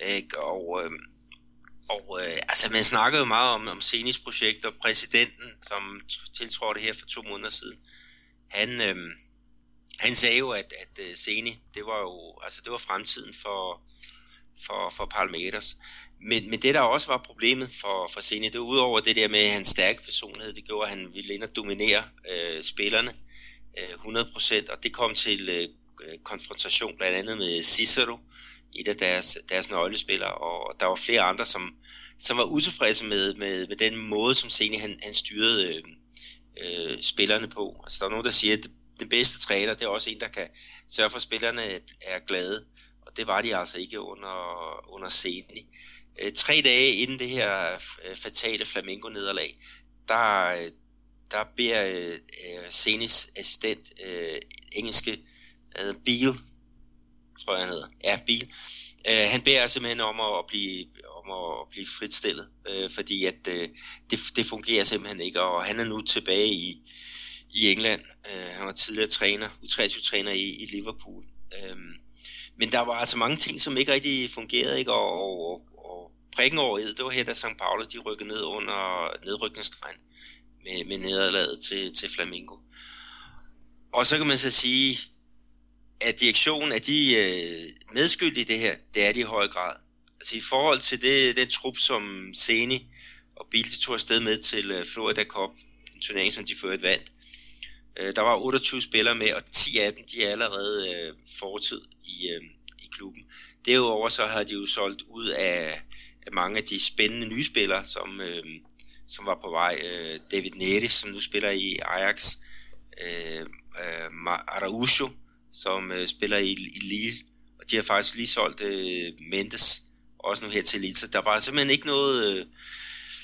Ikke? Og, øh, og øh, altså, man snakkede jo meget om, om Senis projekt, og præsidenten, som tiltrådte her for to måneder siden, han, øh, han sagde jo, at, at øh, uh, Seni, det var jo, altså det var fremtiden for, for, for Palmeiras. Men, men det der også var problemet for, for Seni, det var udover det der med hans stærke personlighed, det gjorde, at han ville ind og dominere øh, spillerne øh, 100%, og det kom til øh, konfrontation blandt andet med Cicero, et af deres, deres nøglespillere, og der var flere andre, som, som var utilfredse med, med, med den måde, som Seni han, han styrede øh, øh, spillerne på. Altså der er nogen, der siger, at den bedste træner, det er også en, der kan sørge for, at spillerne er glade. Og det var de altså ikke under, under Seni. Øh, tre dage inden det her øh, fatale Flamingo-nederlag, der, øh, der beder øh, øh Senis assistent, øh, engelske øh, Beal, tror jeg han hedder, ja, bil. øh, han beder simpelthen om at, at blive om at blive fritstillet, øh, fordi at øh, det, det fungerer simpelthen ikke, og han er nu tilbage i, i England. Øh, han var tidligere træner, U23-træner i, i Liverpool. Øh, men der var altså mange ting, som ikke rigtig fungerede, ikke? Og, og, og prikken over det var her, da St. Paulo de rykkede ned under nedrykningsstregen med, med nederlaget til, til Flamingo. Og så kan man så sige, at direktionen er de øh, medskyldige i det her, det er de i høj grad altså i forhold til det, den trup, som Seni og Bilde tog afsted med til øh, Florida Cup, en turnering, som de førte vandt, øh, der var 28 spillere med, og 10 af dem, de er allerede øh, fortid i, øh, i klubben. Derudover så har de jo solgt ud af, af mange af de spændende nye spillere, som, øh, som var på vej. Øh, David Neres, som nu spiller i Ajax, øh, øh, Araujo, som uh, spiller i, i Lille, og de har faktisk lige solgt uh, Mendes, også nu her til Elite. Der var simpelthen ikke noget... Øh,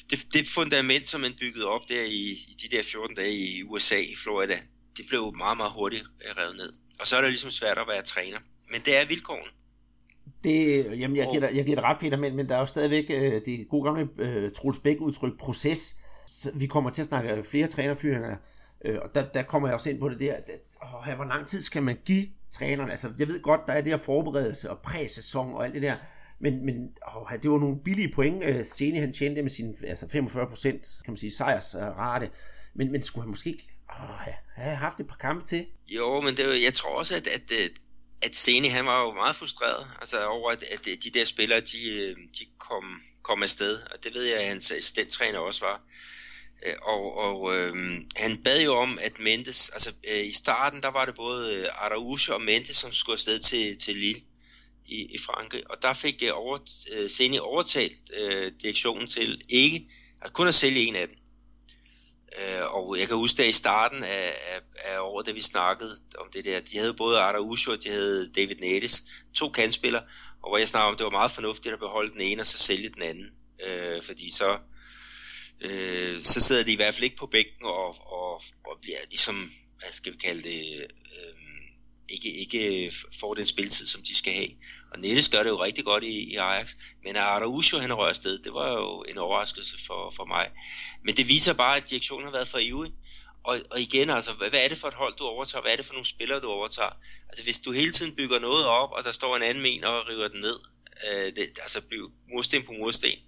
det, det fundament, som man byggede op der i, i de der 14 dage i USA, i Florida, det blev meget, meget hurtigt øh, revet ned. Og så er det ligesom svært at være træner. Men det er vilkåren. Det, jamen jeg, giver dig, jeg giver dig ret, Peter, men, men der er jo stadigvæk øh, det gode gamle øh, Troels Bæk udtryk proces. Så vi kommer til at snakke flere trænerfyringer, øh, og der, der kommer jeg også ind på det der, at, åh, hvor lang tid skal man give trænerne? Altså, jeg ved godt, der er det her forberedelse og præsæson og alt det der, men, men åh, det var nogle billige point. Øh, Sene han tjente med sin altså 45 procent, kan man sige, sejrsrate. Men, men skulle han måske ikke åh, have haft et par kampe til? Jo, men det, jeg tror også, at, at, øh, at Sene han var jo meget frustreret altså over, at, at de der spillere, de, øh, de kom, kom afsted. Og det ved jeg, at hans assistenttræner også var. Øh, og, og øh, han bad jo om, at Mendes, altså øh, i starten, der var det både øh, Araujo og Mendes, som skulle afsted til, til Lille i, i Frankrig, og der fik øh, over, øh, Seni overtalt øh, direktionen til ikke at kun at sælge en af dem. Øh, og jeg kan huske, at i starten af, af, af året, da vi snakkede om det der, de havde både Araujo og de havde David Neres, to kandspillere, og hvor jeg snakkede om, det var meget fornuftigt at beholde den ene og så sælge den anden. Øh, fordi så, øh, så sidder de i hvert fald ikke på bænken og, og, og bliver ligesom, hvad skal vi kalde det, øh, ikke, ikke får den spiltid, som de skal have. Og Nettes gør det jo rigtig godt i, i Ajax, men Araujo han rører afsted, det var jo en overraskelse for, for mig. Men det viser bare, at direktionen har været for ivrig. Og, og igen, altså, hvad, hvad er det for et hold, du overtager? Hvad er det for nogle spillere, du overtager? Altså, hvis du hele tiden bygger noget op, og der står en anden men og river den ned, øh, det, altså mursten på mursten,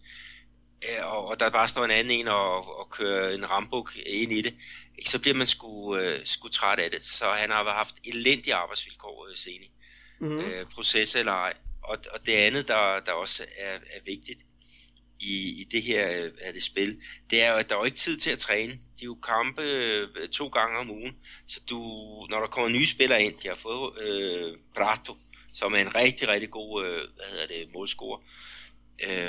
øh, og, og der bare står en anden en og, og kører en rambuk ind i det, ikke, så bliver man sgu, øh, sgu træt af det. Så han har haft elendige arbejdsvilkår, øh, Seni mm-hmm. øh, proces eller ej. Og, og det andet, der, der også er, er vigtigt i, i det her øh, er det spil, det er jo, at der er ikke tid til at træne. De er jo kampe øh, to gange om ugen, så du, når der kommer nye spillere ind, de har fået øh, Prato, som er en rigtig, rigtig god øh, hvad hedder det, målscorer, øh,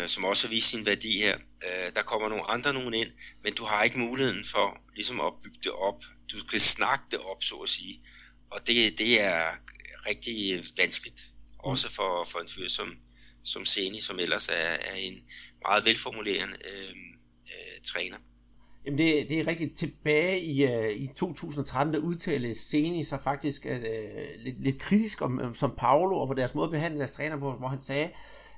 som også har vist sin værdi her. Øh, der kommer nogle andre nogen ind, men du har ikke muligheden for ligesom at bygge det op. Du skal snakke det op, så at sige. Og det, det er rigtig vanskeligt. Mm. Også for, for en fyr som, som Seni, som ellers er, er en meget velformulerende øh, øh, træner. Jamen det, det er rigtigt. Tilbage i, uh, i 2013, der udtalte Seni sig faktisk uh, lidt, lidt kritisk om, om som Paolo og på deres måde at behandle deres træner på, hvor han sagde,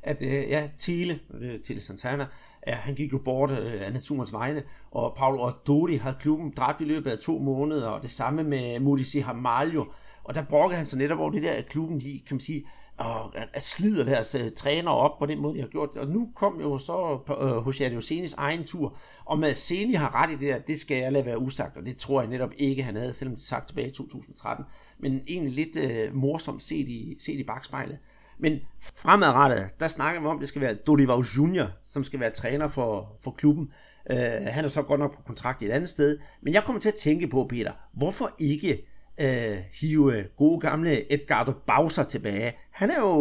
at øh, ja, Thiele, øh, Thiele Santana, ja, han gik jo bort øh, af naturens vegne, og Paolo og har havde klubben dræbt i løbet af to måneder, og det samme med Modici Hamaljo, og der brokkede han sig netop over det der, at klubben, de, kan man sige, og at, slider deres øh, uh, træner op på den måde, de har gjort Og nu kom jo så uh, hos Senis egen tur, og med Seni har ret i det der, det skal jeg lade være usagt, og det tror jeg netop ikke, han havde, selvom det sagt tilbage i 2013. Men egentlig lidt uh, morsomt set i, set i bagspejlet. Men fremadrettet, der snakker vi om, at det skal være Dorival Junior, som skal være træner for, for klubben. Uh, han er så godt nok på kontrakt i et andet sted. Men jeg kommer til at tænke på, Peter, hvorfor ikke uh, hive øh, gode gamle Edgardo Bowser tilbage? Han er jo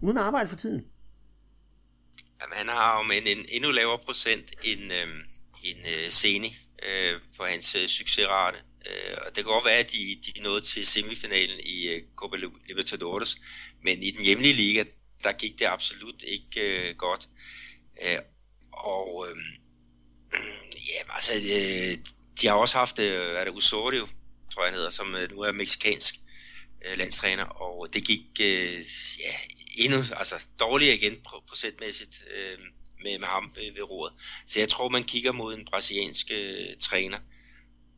uden arbejde for tiden. Jamen, han har jo en, en endnu lavere procent end, øh, end øh, Seni øh, for hans øh, succesrate. Øh, og det kan godt være, at de, de nåede til semifinalen i øh, Copa Libertadores, men i den hjemlige liga, der gik det absolut ikke øh, godt. Øh, og øh, ja, altså, øh, de har også haft, øh, er det Usorio, tror jeg han hedder, som øh, nu er meksikansk øh, landstræner, og det gik øh, ja, endnu altså, dårligere igen procentmæssigt øh, med, med ham ved, ved roret. Så jeg tror, man kigger mod en brasiliansk øh, træner,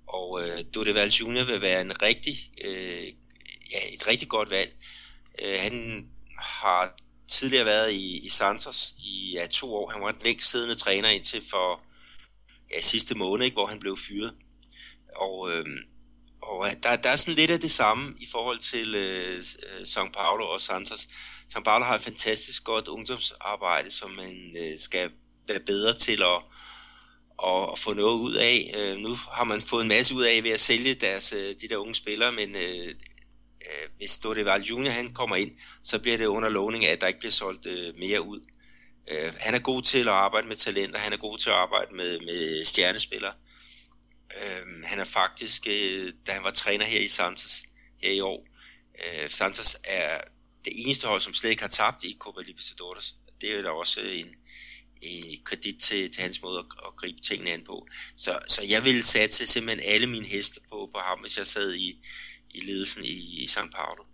og øh, Dudeval Junior vil være en rigtig, øh, ja, et rigtig godt valg. Øh, han har tidligere været i, i Santos i ja, to år. Han var den længst siddende træner indtil for ja, sidste måned, ikke, hvor han blev fyret. Og, øh, og der, der er sådan lidt af det samme i forhold til øh, øh São Paulo og Santos. São Paulo har et fantastisk godt ungdomsarbejde, som man øh, skal være bedre til at, at, at få noget ud af. Øh, nu har man fået en masse ud af ved at sælge deres, øh, de der unge spillere, men øh, øh, hvis Dorival Junior han kommer ind, så bliver det under lovning af, at der ikke bliver solgt øh, mere ud. Øh, han er god til at arbejde med talenter, han er god til at arbejde med, med stjernespillere. Øh, han er faktisk, øh, da han var træner her i Santos her i år, øh, Santos er det eneste hold, som slet ikke har tabt i Copa Libertadores. Det er jo da også en, en kredit til, til hans måde at, at gribe tingene an på. Så, så jeg ville satse simpelthen alle mine heste på, på ham, hvis jeg sad i, i ledelsen i, i São Paulo.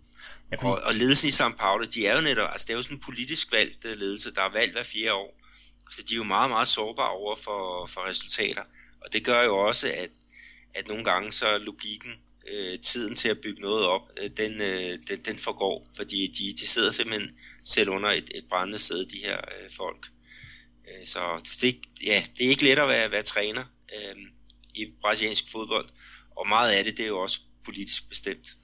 Ja, og, og ledelsen i São Paulo, de er jo netop, altså det er jo sådan en politisk valgt ledelse, der er valgt hver fire år. Så de er jo meget, meget sårbare over for, for resultater. Og det gør jo også, at, at nogle gange så logikken, øh, tiden til at bygge noget op, øh, den, øh, den, den forgår, fordi de, de sidder simpelthen selv under et, et brændende sæde, de her øh, folk. Øh, så det, ja, det er ikke let at være, være træner øh, i brasiliansk fodbold, og meget af det, det er jo også politisk bestemt.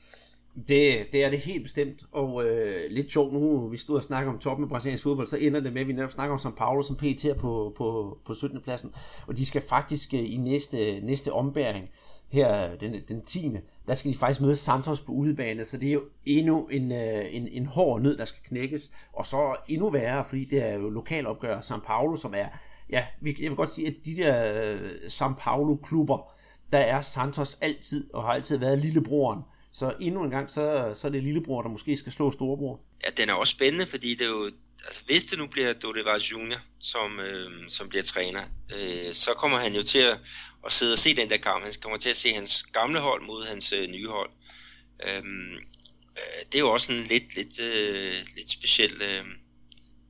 Det, det er det helt bestemt, og øh, lidt sjovt nu, vi stod og snakker om toppen af brasiliansk fodbold, så ender det med, at vi netop snakker om São Paulo som PT på, på, på 17. pladsen, og de skal faktisk øh, i næste, næste ombæring, her den, den 10. der skal de faktisk møde Santos på udebane, så det er jo endnu en, øh, en, en hård nød, der skal knækkes, og så endnu værre, fordi det er jo lokalopgør São Paulo, som er, ja, jeg vil godt sige, at de der øh, São Paulo-klubber, der er Santos altid, og har altid været lillebroren, så endnu en gang, så, så er det lillebror, der måske skal slå storebror. Ja, den er også spændende, fordi det er jo, altså hvis det nu bliver Dodevar Junior, som, øh, som bliver træner, øh, så kommer han jo til at, at sidde og se den der kamp. Han kommer til at se hans gamle hold mod hans øh, nye hold. Øhm, øh, det er jo også en lidt, lidt, øh, lidt speciel, øh,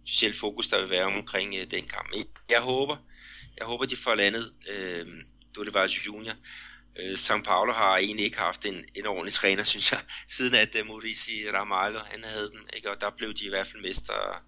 speciel fokus, der vil være omkring øh, den kamp. Jeg håber, jeg håber, de får landet øh, Dorival Junior. Øh, São Paulo har egentlig ikke haft en, en ordentlig træner, synes jeg, siden at uh, Maurici Ramalho, han havde den, ikke? og der blev de i hvert fald mester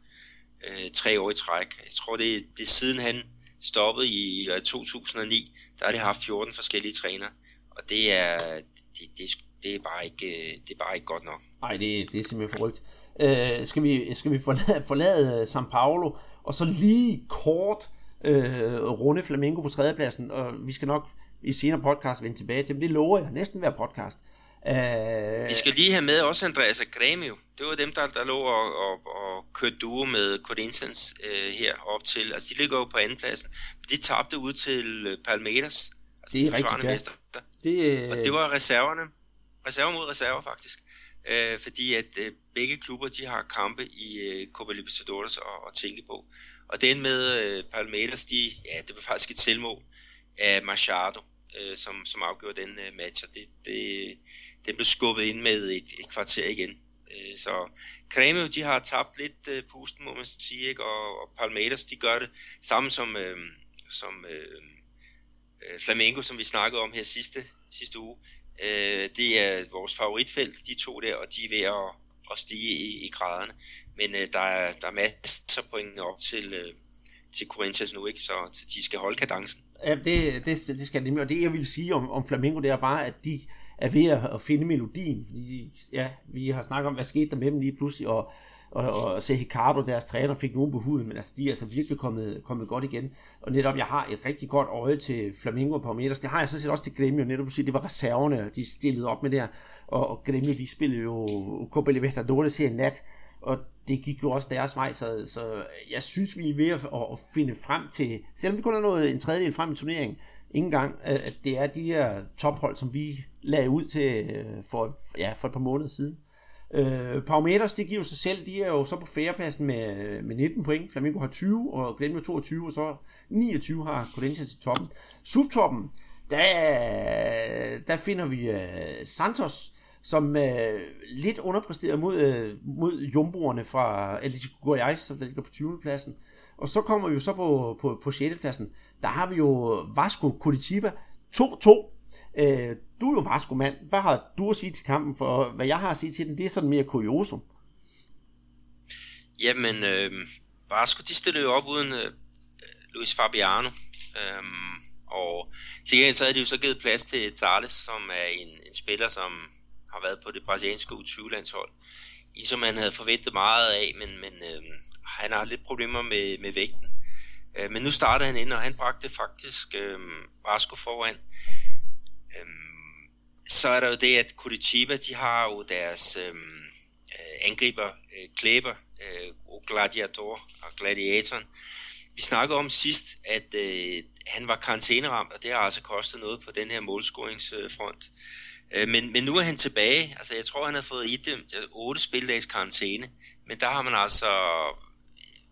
øh, tre år i træk. Jeg tror, det, det er siden han stoppede i øh, 2009, der har de haft 14 forskellige trænere, og det er, det, det, det er bare ikke, øh, det er bare ikke godt nok. Nej, det, det er simpelthen forrygt. Øh, skal vi, skal vi forlade, forlade São Paulo, og så lige kort øh, runde Flamengo på tredjepladsen, og vi skal nok i senere podcast vende tilbage til, men det lover jeg næsten hver podcast. Uh... Vi skal lige have med også Andreas Grêmio. Det var dem, der, der lå og, og, og kørte duo med Corinthians uh, her op til. Altså, de ligger jo på anden pladsen. De tabte ud til øh, Palmeiras. Altså, det er de rigtigt, ja. Mester. Det. Og det var reserverne. Reserver mod reserver, faktisk. Uh, fordi at uh, begge klubber, de har kampe i uh, Copa Libertadores at, at tænke på. Og den med øh, uh, Palmeiras, de, ja, det var faktisk et selvmål af Machado, øh, som, som afgjorde den øh, match, og det, det, det blev skubbet ind med et, et kvarter igen. Øh, så Creme, de har tabt lidt øh, pusten, må man sige, ikke? Og, og Palmeiras, de gør det samme som, øh, som øh, øh, Flamengo, som vi snakkede om her sidste, sidste uge. Øh, det er vores favoritfelt, de to der, og de er ved at, at stige i, i graderne men øh, der, er, der er masser af point op til, øh, til Corinthians nu, ikke? så, så de skal holde kadencen. Ja, det, det, det skal nemlig, og det jeg vil sige om, om Flamengo, det er bare, at de er ved at finde melodien. De, ja, vi har snakket om, hvad skete der med dem lige pludselig, og, og, og se Ricardo, deres træner, fik nogen på huden, men altså, de er altså virkelig kommet, kommet godt igen. Og netop, jeg har et rigtig godt øje til Flamingo på meters. Det har jeg så set også til Gremio, netop at sige, det var reserverne, de stillede op med der. Og, og Gremio, de spillede jo Copa Libertadores her i nat, og det gik jo også deres vej, så, så jeg synes, vi er ved at, at finde frem til, selvom vi kun har nået en tredjedel frem i turneringen, ingen gang, at det er de her tophold, som vi lagde ud til øh, for, ja, for et par måneder siden. Øh, Parameters, det giver sig selv, de er jo så på færrepladsen med, med 19 point. Flamengo har 20, og Gremio 22, og så 29 har Corinthians til toppen. Subtoppen, der, der finder vi uh, Santos, som øh, lidt underpræsterede mod, øh, mod jumboerne fra Atletico Goiás, som der ligger på 20. pladsen. Og så kommer vi jo så på, på, på 6. pladsen. Der har vi jo Vasco Curitiba 2-2 Øh, du er jo Vasco-mand. Hvad har du at sige til kampen? For hvad jeg har at sige til den, det er sådan mere kuriosum. Jamen, øh, Vasco, de stillede jo op uden øh, Luis Fabiano. Øh, og til gengæld så havde de jo så givet plads til Thales, som er en, en spiller, som har været på det brasilianske U20-landshold. I som man havde forventet meget af, men, men øh, han har lidt problemer med, med vægten. Øh, men nu startede han ind, og han bragte faktisk øh, Vasco foran. Øh, så er der jo det, at Curitiba, de har jo deres øhm, øh, angriber, øh, Klæber øh, og Gladiator og Gladiatoren. Vi snakkede om sidst, at øh, han var karantæneramt, og det har altså kostet noget på den her målscoringsfront. Øh, Øh, men, men nu er han tilbage. Altså, jeg tror, han har fået idømt øh, 8 spildags karantæne. Men der har man altså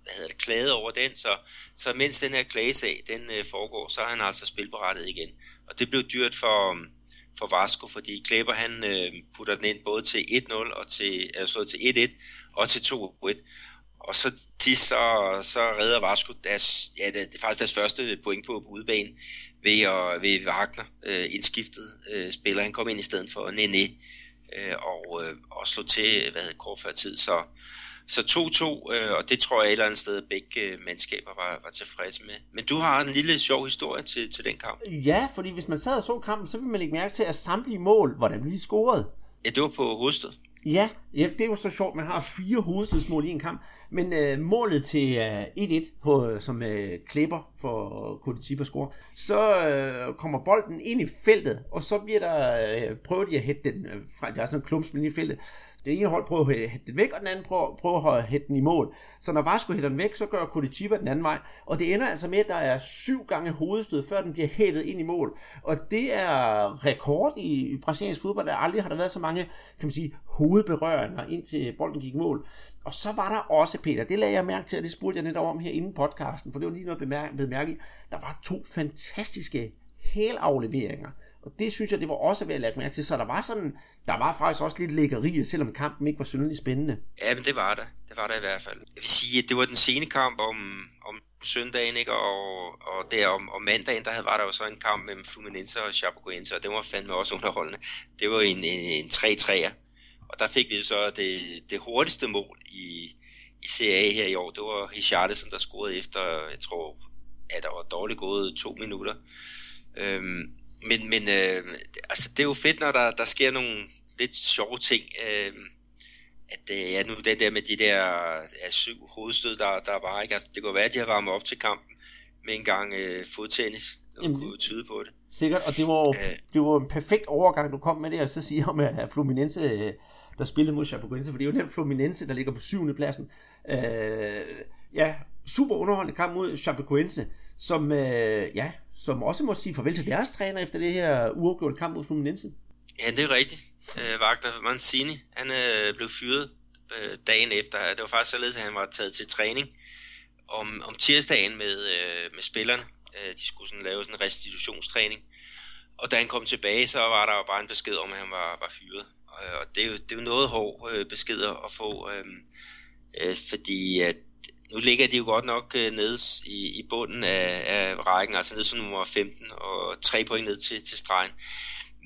hvad hedder det, klaget over den, så, så mens den her klagesag den øh, foregår, så er han altså spilberettet igen. Og det blev dyrt for, øh, for Vasco, fordi Kleber han øh, putter den ind både til 1-0 og til, altså til 1-1 og til 2-1. Og så til så, så redder Vasco deres, ja, det, det er faktisk deres første point på, på udebane ved, at, ved Wagner, øh, indskiftet øh, spiller. Han kom ind i stedet for Nene øh, og, øh, og slå til hvad hedder, kort før tid. Så, så 2-2, øh, og det tror jeg et eller andet sted, begge øh, mandskaber var, var tilfredse med. Men du har en lille sjov historie til, til den kamp. Ja, fordi hvis man sad og så kampen, så vil man lægge mærke til, at samtlige mål, hvordan blev de scoret? Ja, det var på hovedsted. Ja, ja, det er jo så sjovt, man har fire hovedstødsmål i en kamp, men øh, målet til øh, 1-1, på, øh, som øh, klipper for Curitiba score, så øh, kommer bolden ind i feltet, og så bliver der, øh, prøver de at hætte den, øh, fra, der er sådan en klumpspil i feltet, det ene hold prøver at hætte den væk, og den anden prøver, prøver at hætte den i mål. Så når Vasco hætter den væk, så gør Curitiba den anden vej. Og det ender altså med, at der er syv gange hovedstød, før den bliver hættet ind i mål. Og det er rekord i, i brasiliansk fodbold. Der aldrig har der været så mange, kan man sige, hovedberøringer, indtil bolden gik i mål. Og så var der også, Peter, det lagde jeg mærke til, og det spurgte jeg netop om her inden podcasten, for det var lige noget bemærket mærke Der var to fantastiske hælafleveringer og det synes jeg, det var også ved at lægge mærke til. Så der var sådan, der var faktisk også lidt lækkeri, selvom kampen ikke var synderligt spændende. Ja, men det var der. Det var der i hvert fald. Jeg vil sige, at det var den sene kamp om, om søndagen, ikke? Og, og der om, om mandagen, der havde, var der jo så en kamp mellem Fluminense og Chapecoense, og det var fandme også underholdende. Det var en, en, en 3-3'er. Og der fik vi så det, det hurtigste mål i, i CA her i år. Det var Richarlison, der scorede efter, jeg tror, at der var dårligt gået to minutter. Øhm, men, men øh, altså, det er jo fedt, når der, der sker nogle lidt sjove ting. Øh, at øh, ja, nu det der med de der ja, syv hovedstød, der, der var, ikke? Altså, det kunne være, at de har varmet op til kampen med en gang øh, fodtennis. Det kunne tyde på det. Sikkert, og det var jo øh, det var en perfekt overgang, du kom med det, og så siger om, at Fluminense, øh, der spillede mod Chapecoense, for det er jo den Fluminense, der ligger på syvende pladsen. Øh, ja, super underholdende kamp mod Chapecoense, som, øh, ja, som også må sige farvel til deres træner efter det her uafgjorte kamp mod Fluminense. Ja, det er rigtigt. Øh, Wagner Mancini, han øh, blev fyret øh, dagen efter. Det var faktisk således, at han var taget til træning om, om tirsdagen med, øh, med spillerne. Øh, de skulle sådan lave sådan en restitutionstræning. Og da han kom tilbage, så var der jo bare en besked om, at han var, var fyret. Og, og det, er jo, det er jo noget hård øh, besked at få, øh, øh, fordi at nu ligger de jo godt nok øh, nede i, i bunden af, af rækken, altså nede som nummer 15 og tre point ned til, til stregen.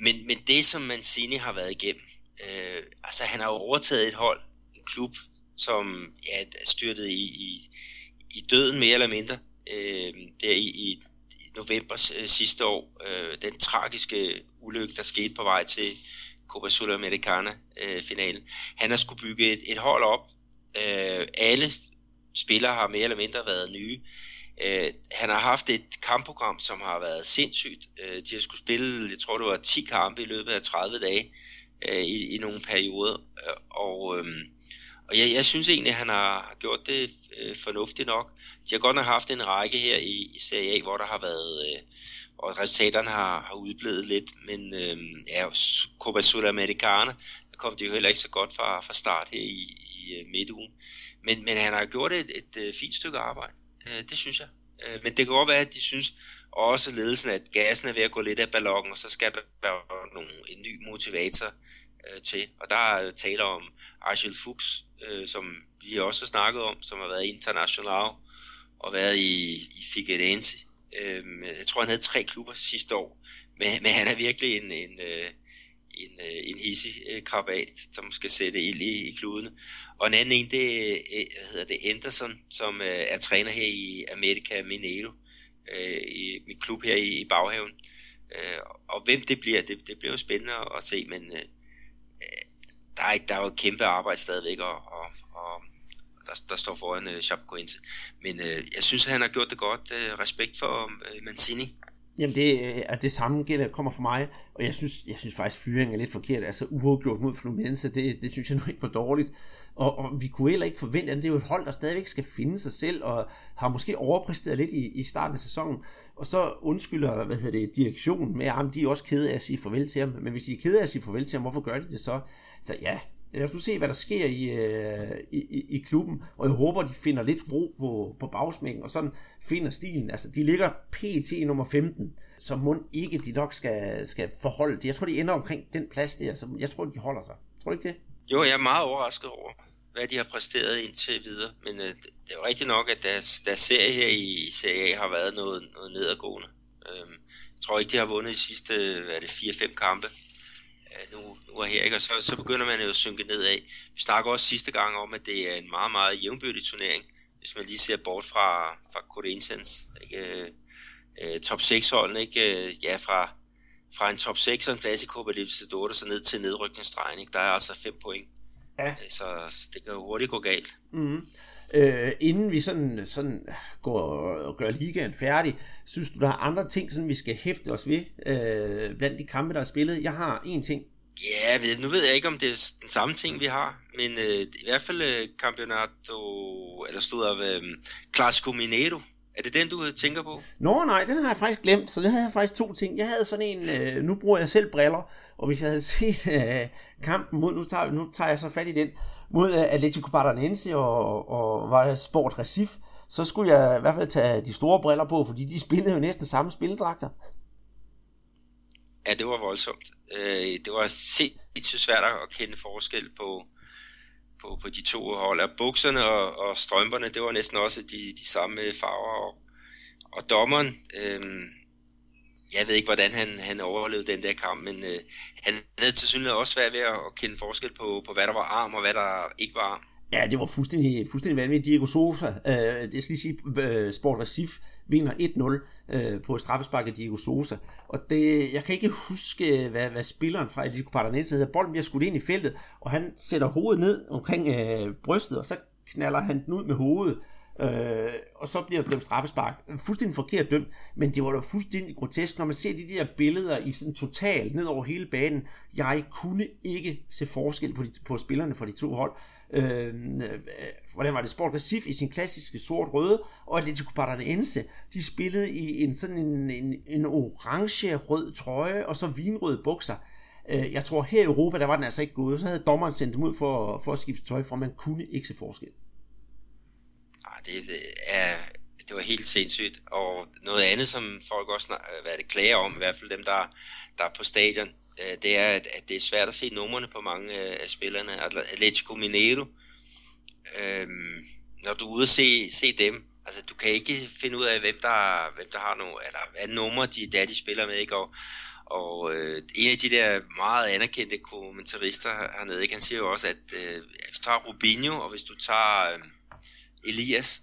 Men, men det, som Mancini har været igennem, øh, altså han har jo overtaget et hold, en klub, som ja, styrtede i, i, i døden mere eller mindre, øh, der i, i november øh, sidste år. Øh, den tragiske ulykke, der skete på vej til Copa Sudamericana øh, finalen. Han har skulle bygge et, et hold op. Øh, alle spillere har mere eller mindre været nye. Øh, han har haft et kampprogram, som har været sindssygt. Øh, de har skulle spille, jeg tror det var 10 kampe i løbet af 30 dage øh, i, i nogle perioder. Øh, og øh, og jeg, jeg synes egentlig, at han har gjort det øh, fornuftigt nok. De har godt nok haft en række her i, i Serie A, hvor der har været, øh, og resultaterne har, har udblevet lidt, men øh, ja, Copa Sudamericana, der kom det jo heller ikke så godt fra, fra start her i, i øh, midtugen. Men, men han har gjort et, et, et fint stykke arbejde, øh, det synes jeg. Øh, men det kan godt være, at de synes også ledelsen, at gassen er ved at gå lidt af ballonen, og så skal der være nogle, en ny motivator øh, til. Og der øh, er om Archel Fuchs, øh, som vi også har snakket om, som har været international og været i, i Figueirense. Øh, jeg tror, han havde tre klubber sidste år, men, men han er virkelig en, en, øh, en, en hissig krabat, som skal sætte ild i, i kludene. Og en anden en, det øh, hvad hedder det, Anderson, som øh, er træner her i America Mineiro, øh, i mit klub her i, i Baghaven. Øh, og hvem det bliver, det, det bliver jo spændende at se, men der er, der er jo et kæmpe arbejde stadigvæk, og, og, og der, der står foran øh, Chapecoense. Men øh, jeg synes, at han har gjort det godt. Øh, respekt for øh, Mancini. Jamen det er det samme gælder kommer fra mig, og jeg synes, jeg synes faktisk fyringen er lidt forkert. Altså uafgjort mod Fluminense, det, det synes jeg nu ikke var dårligt. Og, og vi kunne heller ikke forvente, at det er jo et hold, der stadigvæk skal finde sig selv, og har måske overpræsteret lidt i, i starten af sæsonen. Og så undskylder, hvad hedder det, direktionen med, at de er også kede af at sige farvel til ham. Men hvis de er kede af at sige farvel til ham, hvorfor gør de det så? Så ja, lad os nu se, hvad der sker i, øh, i, i, i klubben, og jeg håber, de finder lidt ro på, på bagsmækken, og sådan finder stilen. Altså, de ligger pt. nummer 15, så må ikke de nok skal, skal forholde det. Jeg tror, de ender omkring den plads der, så jeg tror, de holder sig. Tror du ikke det? Jo, jeg er meget overrasket over, hvad de har præsteret indtil videre, men øh, det er jo rigtigt nok, at deres, deres serie her i Serie A har været noget, noget nedadgående. Øh, jeg tror ikke, de har vundet de sidste, hvad er det, 4-5 kampe øh, nu, nu er her, ikke? og så, så begynder man jo at synke nedad. Vi snakker også sidste gang om, at det er en meget, meget jævnbyrdig turnering, hvis man lige ser bort fra, fra Corinthians, ikke? Øh, øh top 6-holdene, ikke? Øh, ja, fra, fra en top 6 og en plads i Copa Libertadores så ned til nedrykningsstregen, ikke? Der er altså 5 point. Ja. Øh, så, så det kan jo hurtigt gå galt. Mm. Øh, inden vi sådan, sådan går og gør ligaen færdig, synes du, der er andre ting, sådan vi skal hæfte os ved øh, blandt de kampe, der er spillet? Jeg har en ting. Ja, nu ved jeg ikke, om det er den samme ting, vi har, men øh, i hvert fald øh, Campeonato, eller stod af øh, Clasico Mineiro. Er det den, du tænker på? Nå nej, den har jeg faktisk glemt, så det havde jeg faktisk to ting. Jeg havde sådan en, øh, nu bruger jeg selv briller, og hvis jeg havde set øh, kampen mod, nu tager, nu tager jeg så fat i den, mod øh, Atletico Paranaense og, og var Sport Recif, så skulle jeg i hvert fald tage de store briller på, fordi de spillede jo næsten samme spilledragter. Ja, det var voldsomt. Øh, det var sindssygt svært at kende forskel på, på, på de to hold. Og bukserne og, og strømperne, det var næsten også de, de samme farver. Og, og dommeren, øh, jeg ved ikke, hvordan han, han overlevede den der kamp, men øh, han havde til synligheden også svært ved at kende forskel på, på, hvad der var arm og hvad der ikke var arm. Ja, det var fuldstændig, fuldstændig vanvittigt. Diego Sosa, øh, det skal lige sige, øh, Sport Recif vinder 1-0 øh, på straffespark af Diego Sosa. Og det, jeg kan ikke huske, øh, hvad, hvad spilleren fra Atletico Paranaense hedder. Bolden bliver skudt ind i feltet, og han sætter hovedet ned omkring øh, brystet, og så knaller han den ud med hovedet. Øh, og så bliver det dømt straffespark. Fuldstændig forkert dømt, men det var da fuldstændig grotesk, når man ser de der billeder i sådan total ned over hele banen. Jeg kunne ikke se forskel på, de, på spillerne fra de to hold. Øh, øh hvordan var det? Sport Recife i sin klassiske sort-røde, og Atletico Paranaense, de spillede i en sådan en, en, en orange-rød trøje, og så vinrøde bukser. Øh, jeg tror her i Europa, der var den altså ikke gået. Så havde dommeren sendt dem ud for, for at skifte tøj, for man kunne ikke se forskel. Ah, det, det, er, det var helt sindssygt. Og noget andet, som folk også øh, hvad det, klager om, i hvert fald dem, der, der er på stadion, øh, det er, at, at det er svært at se numrene på mange øh, af spillerne. Atletico Mineiro, øhm, når du er ude og se, se dem, altså du kan ikke finde ud af, hvem der, hvem der har nogle, eller hvad numre de, der de spiller med, ikke? Og, Og øh, en af de der meget anerkendte kommentarister hernede, ikke, han siger jo også, at øh, hvis du tager Rubinho, og hvis du tager øh, Elias,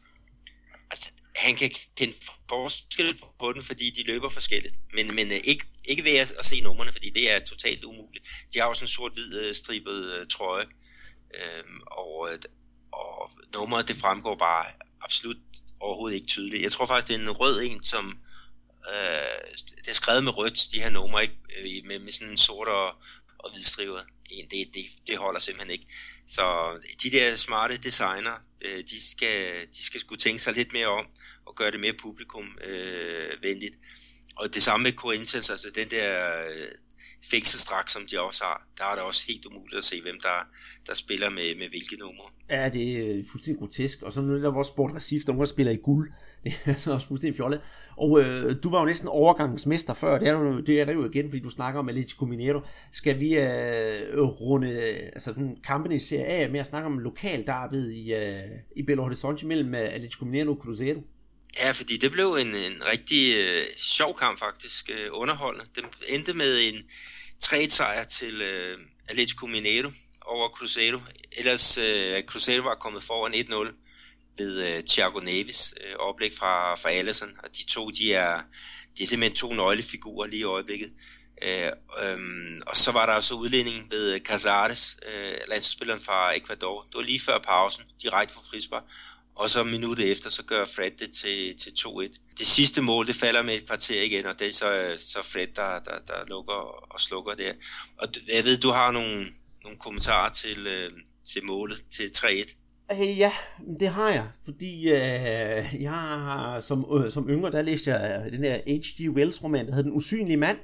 altså han kan kende forskel på den, fordi de løber forskelligt. Men, men øh, ikke, ikke ved at, at se numrene, fordi det er totalt umuligt. De har også en sort-hvid øh, stribet øh, trøje, øhm, øh, og, og nummeret det fremgår bare absolut overhovedet ikke tydeligt. Jeg tror faktisk, det er en rød en, som øh, det er skrevet med rødt, de her numre, ikke? Med, med sådan en sort og, og hvidstrivet en. Det, det, det holder simpelthen ikke. Så de der smarte designer, øh, de skal, de skal skulle tænke sig lidt mere om og gøre det mere publikum øh, venligt. Og det samme med Corinthians, altså den der øh, fængselstrakt, som de også har, der er det også helt umuligt at se, hvem der, der spiller med, med hvilke numre. Ja, det er fuldstændig grotesk. Og så nu er der vores Sport Recif, der spiller i guld. Det er så også fuldstændig fjollet. Og øh, du var jo næsten overgangsmester før, det er, du, det er der jo igen, fordi du snakker om Atletico Mineiro. Skal vi øh, runde øh, altså, sådan, kampen i Serie A med at snakke om lokal i, øh, i Belo Horizonte mellem øh, Atletico Mineiro og Cruzeiro? Ja, fordi det blev en, en rigtig øh, sjov kamp faktisk, øh, underholdende. Den endte med en 3-sejr til øh, Atletico Mineiro over Cruzeiro. Ellers øh, Cruzeiro var kommet foran 1-0 ved øh, Thiago Neves øh, oplæg fra, fra Allison, og de to, de er, de er simpelthen to nøglefigurer lige i øjeblikket. Øh, øh, og så var der også udlændingen ved øh, Casares, øh, landsspilleren fra Ecuador. Det var lige før pausen, direkte fra frispark. Og så minuttet efter, så gør Fred det til, til 2-1. Det sidste mål, det falder med et kvarter igen, og det er så, øh, så Fred, der, der, der lukker og slukker der. Og jeg ved, du har nogle, nogle kommentarer til, øh, til målet, til 3-1. Øh, ja, det har jeg, fordi øh, jeg har, som, øh, som yngre, der læste jeg øh, den der H.G. Wells roman, der hedder Den usynlige mand,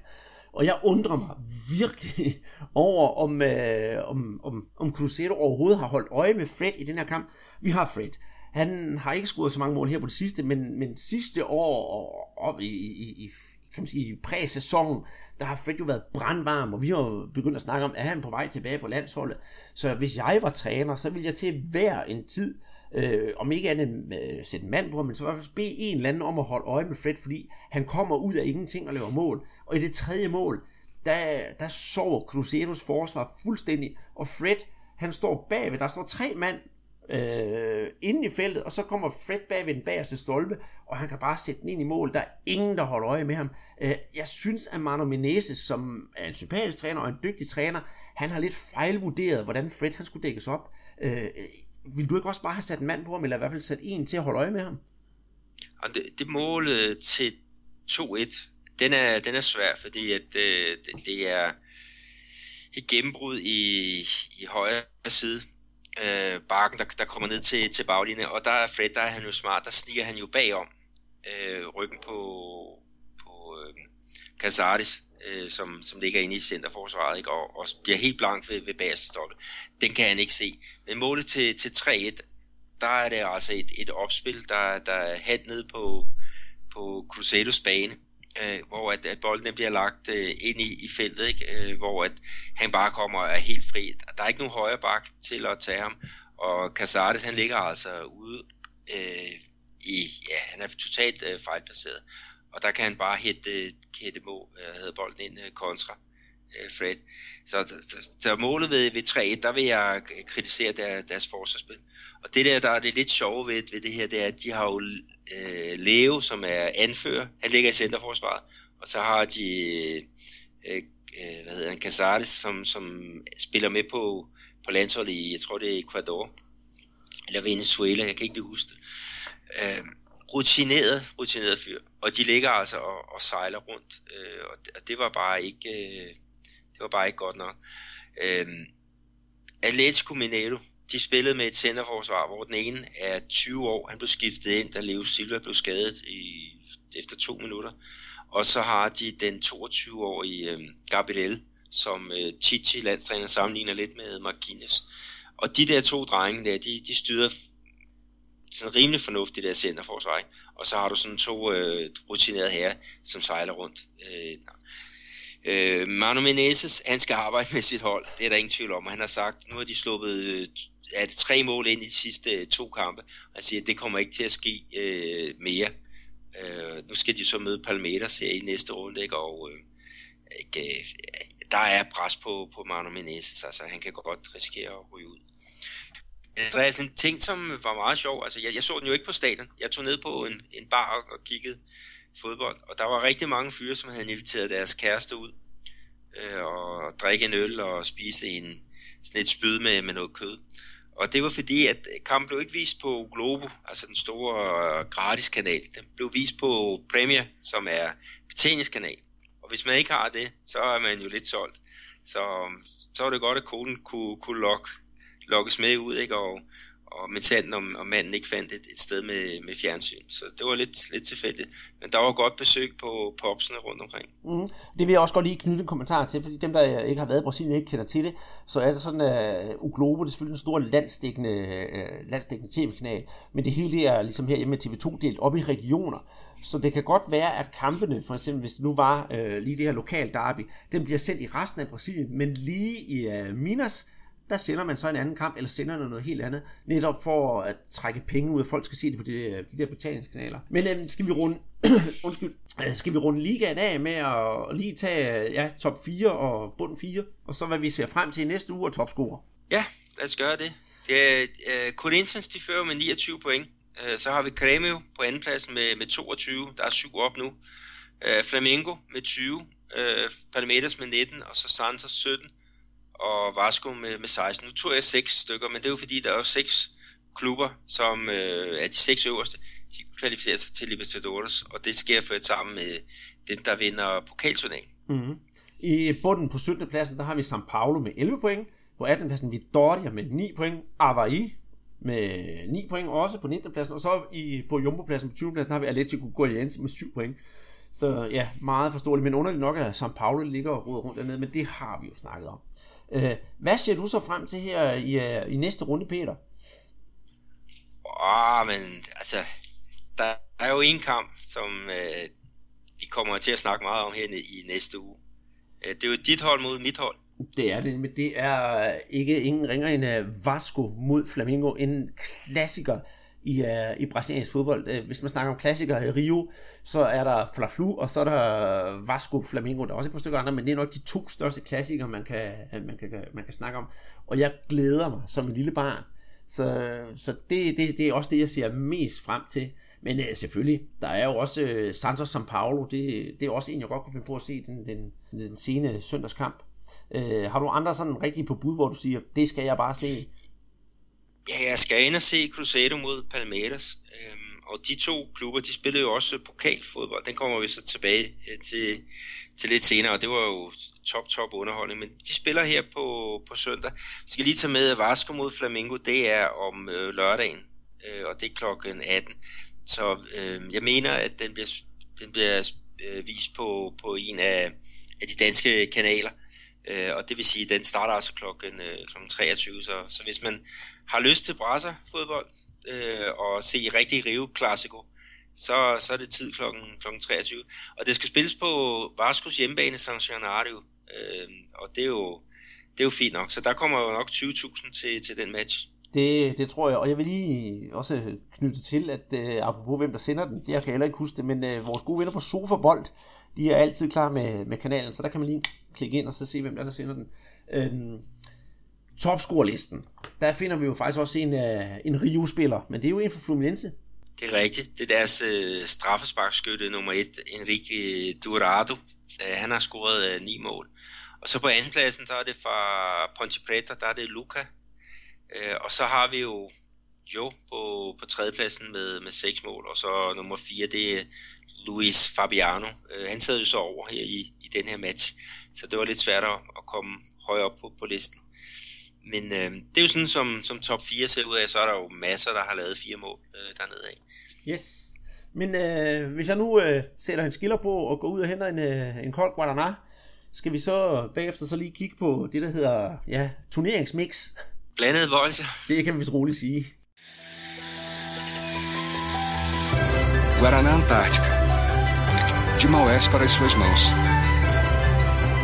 og jeg undrer mig virkelig over, om, øh, om, om, om Cruzeiro overhovedet har holdt øje med Fred i den her kamp. Vi har Fred. Han har ikke scoret så mange mål her på det sidste, men, men sidste år op i, i, i kan man sige, præsæsonen, der har Fred jo været brandvarm, og vi har begyndt at snakke om, at han på vej tilbage på landsholdet. Så hvis jeg var træner, så ville jeg til hver en tid, øh, om ikke andet øh, sætte en mand på men så i hvert fald bede en eller anden om at holde øje med Fred, fordi han kommer ud af ingenting og laver mål. Og i det tredje mål, der, der sover Cruzeros forsvar fuldstændig, og Fred, han står bagved, der står tre mand øh, inde i feltet, og så kommer Fred bag ved den bagerste stolpe, og han kan bare sætte den ind i mål. Der er ingen, der holder øje med ham. Øh, jeg synes, at Manu Menezes, som er en sympatisk træner og en dygtig træner, han har lidt fejlvurderet, hvordan Fred han skulle dækkes op. Øh, vil du ikke også bare have sat en mand på ham, eller i hvert fald sat en til at holde øje med ham? Det, det mål til 2-1, den er, den er svær, fordi at, øh, det, det er et gennembrud i, i højre side øh, bakken, der, der kommer ned til, til baglinjen, og der er Fred, der er han jo smart, der sniger han jo bagom øh, ryggen på, på øh, Casares, øh, som, som ligger inde i centerforsvaret, ikke? Og, og bliver helt blank ved, ved bagerste stolpe. Den kan han ikke se. Men målet til, til 3-1, der er det altså et, et opspil, der, der er hat ned på, på Crusados bane, øh, hvor at, at bolden bliver lagt øh, ind i, i feltet, ikke? Øh, hvor at han bare kommer og er helt fri. Der er ikke nogen højre bak til at tage ham, og Casares han ligger altså ude øh, i, ja, han er totalt øh, fejlplaceret, og der kan han bare hætte, øh, hætte må, øh, hedder bolden ind øh, kontra øh, Fred. Så, så, så målet ved, ved 3-1, der vil jeg kritisere der, deres forsvarsspil. Og det der, der er det lidt sjove ved, ved det her, det er, at de har jo øh, Leo, som er anfører, han ligger i centerforsvaret, og så har de øh, øh, hvad hedder han, Casares, som, som spiller med på, på landsholdet i, jeg tror det er Ecuador, eller Venezuela, jeg kan ikke huske det. Øh, rutineret, rutineret fyr, og de ligger altså og, og sejler rundt, øh, og, det, og det var bare ikke, øh, det var bare ikke godt nok. Øh, Atletico Mineiro, de spillede med et centerforsvar, hvor den ene er 20 år, han blev skiftet ind, da Leo Silva blev skadet i, efter to minutter. Og så har de den 22-årige øh, Gabriel, som øh, Chichi, landstræner, sammenligner lidt med Marquinhos. Og de der to drenge der, de, de styrer sådan rimelig fornuftigt der centerforsvar. Ikke? Og så har du sådan to øh, rutinerede herrer, som sejler rundt. Øh, øh, Manu Menezes, han skal arbejde med sit hold, det er der ingen tvivl om. Han har sagt, nu har de sluppet øh, er det tre mål ind i de sidste øh, to kampe. Og siger, at det kommer ikke til at ske øh, mere. Øh, nu skal de så møde Palmeiras her i næste runde, ikke? og øh, ikke, øh, der er pres på, på Manu Menezes, altså han kan godt risikere at ryge ud. Andreas, en ting, som var meget sjov, altså jeg, jeg så den jo ikke på stadion, jeg tog ned på en, en bar og, og kiggede fodbold, og der var rigtig mange fyre, som havde inviteret deres kæreste ud øh, og drikke en øl og spise en, sådan et spyd med, med noget kød. Og det var fordi, at kampen blev ikke vist på Globo, altså den store øh, gratis kanal. Den blev vist på Premier, som er betjeningskanal. Og hvis man ikke har det, så er man jo lidt solgt. Så, så var det godt, at koden kunne, kunne lokke, lokkes med ud, ikke? Og, og mentalt, tanden, om, om manden ikke fandt et, et sted med, med fjernsyn. Så det var lidt, lidt tilfældigt. Men der var godt besøg på popsene rundt omkring. Mm. Det vil jeg også godt lige knytte en kommentar til, fordi dem, der ikke har været i Brasilien, ikke kender til det, så er det sådan, at uh, Uglobo, det er selvfølgelig en stor landstækkende, uh, øh, landstækkende tv-kanal, men det hele er ligesom her med TV2 delt op i regioner. Så det kan godt være, at kampene, for eksempel hvis det nu var uh, lige det her lokal derby, den bliver sendt i resten af Brasilien, men lige i uh, Minas, der sender man så en anden kamp, eller sender noget, noget helt andet, netop for at trække penge ud, og folk skal se det på de, øh, de der betalingskanaler. Men øhm, skal vi runde, undskyld, øh, skal vi runde ligaen af med at lige tage øh, ja, top 4 og bund 4, og så hvad vi ser frem til i næste uge og topscorer. Ja, lad os gøre det. det er, uh, Corinthians, de fører med 29 point. Uh, så har vi Grêmio på andenpladsen med, med 22, der er syv op nu. Uh, Flamengo med 20, uh, Palmeiras med 19, og så Santos 17 og Vasco med, med 16. Nu tog jeg seks stykker, men det er jo fordi, der er jo seks klubber, som øh, er de seks øverste, de kvalificerer sig til Libertadores, og det sker ført sammen med den, der vinder pokalturneringen. Mm-hmm. I bunden på 17. pladsen, der har vi São Paulo med 11 point. På 18. pladsen Vitória med 9 point. Avaí med 9 point også på 19. pladsen. Og så i, på Jumbo-pladsen på 20. pladsen har vi Atletico Goianiense med 7 point. Så ja, meget forståeligt. Men underligt nok er São Paulo ligger og roder rundt dernede, men det har vi jo snakket om. Øh, hvad ser du så frem til her i, øh, i næste runde, Peter? Åh, oh, men altså, der er jo en kamp, som øh, vi kommer til at snakke meget om her i næste uge. Øh, det er jo dit hold mod mit hold. Det er det, men det er ikke ingen ringer end Vasco mod Flamengo. En klassiker i, uh, i brasiliansk fodbold. Uh, hvis man snakker om klassikere i Rio, så er der Fla-Flu, og så er der Vasco Flamengo. Der er også et par stykker andre, men det er nok de to største klassikere, man kan, øh, man kan, man kan snakke om. Og jeg glæder mig som en lille barn. Så, så det, det, det er også det, jeg ser mest frem til. Men uh, selvfølgelig, der er jo også uh, Santos São Paulo. Det, det er også en, jeg godt kunne finde på at se den, den, den sene søndagskamp. Uh, har du andre sådan rigtig på bud, hvor du siger, det skal jeg bare se? Ja, jeg skal ind og se Cruzeiro mod Palmeiras. Øhm, og de to klubber, de spillede jo også pokalfodbold. Den kommer vi så tilbage øh, til, til lidt senere, og det var jo top, top underholdning. Men de spiller her på, på søndag. Så skal lige tage med, at Vasco mod Flamengo, det er om øh, lørdagen, øh, og det er klokken 18. Så øh, jeg mener, at den bliver, den bliver øh, vist på, på en af, af de danske kanaler. Øh, og det vil sige, at den starter altså klokken, øh, klokken 23, så, så hvis man har lyst til brasser fodbold øh, og se rigtig Rio Classico, så, så er det tid klokken, klokken 23. Og det skal spilles på Vascos hjemmebane San Gennaro, øh, og det er, jo, det er jo fint nok. Så der kommer jo nok 20.000 til, til den match. Det, det tror jeg, og jeg vil lige også knytte til, at uh, apropos hvem der sender den, det jeg kan heller ikke huske det, men uh, vores gode venner på Sofa Bold, de er altid klar med, med kanalen, så der kan man lige klikke ind og så se, hvem der, der sender den. Øhm, topscorelisten, der finder vi jo faktisk også en, øh, en Rio-spiller, men det er jo en fra Fluminense. Det er rigtigt. Det er deres øh, straffesparkskytte nummer et, Enrique Durado. Øh, han har scoret øh, ni mål. Og så på andenpladsen, der er det fra Ponte Preta, der er det Luca. Øh, og så har vi jo Joe på, på tredjepladsen med, med seks mål, og så nummer fire, det er Luis Fabiano. Øh, han sad jo så over her i, i den her match, så det var lidt svært at, at komme højere op på, på listen. Men øh, det er jo sådan, som, som top 4 ser ud af, så er der jo masser, der har lavet fire mål øh, dernede af. Yes. Men øh, hvis jeg nu øh, sætter en skiller på og går ud og henter en, øh, en kold Guadana, skal vi så bagefter så lige kigge på det, der hedder ja, turneringsmix. Blandet bolse. Det kan vi vist roligt sige. Guaraná Antártica. De Maués para as suas mãos.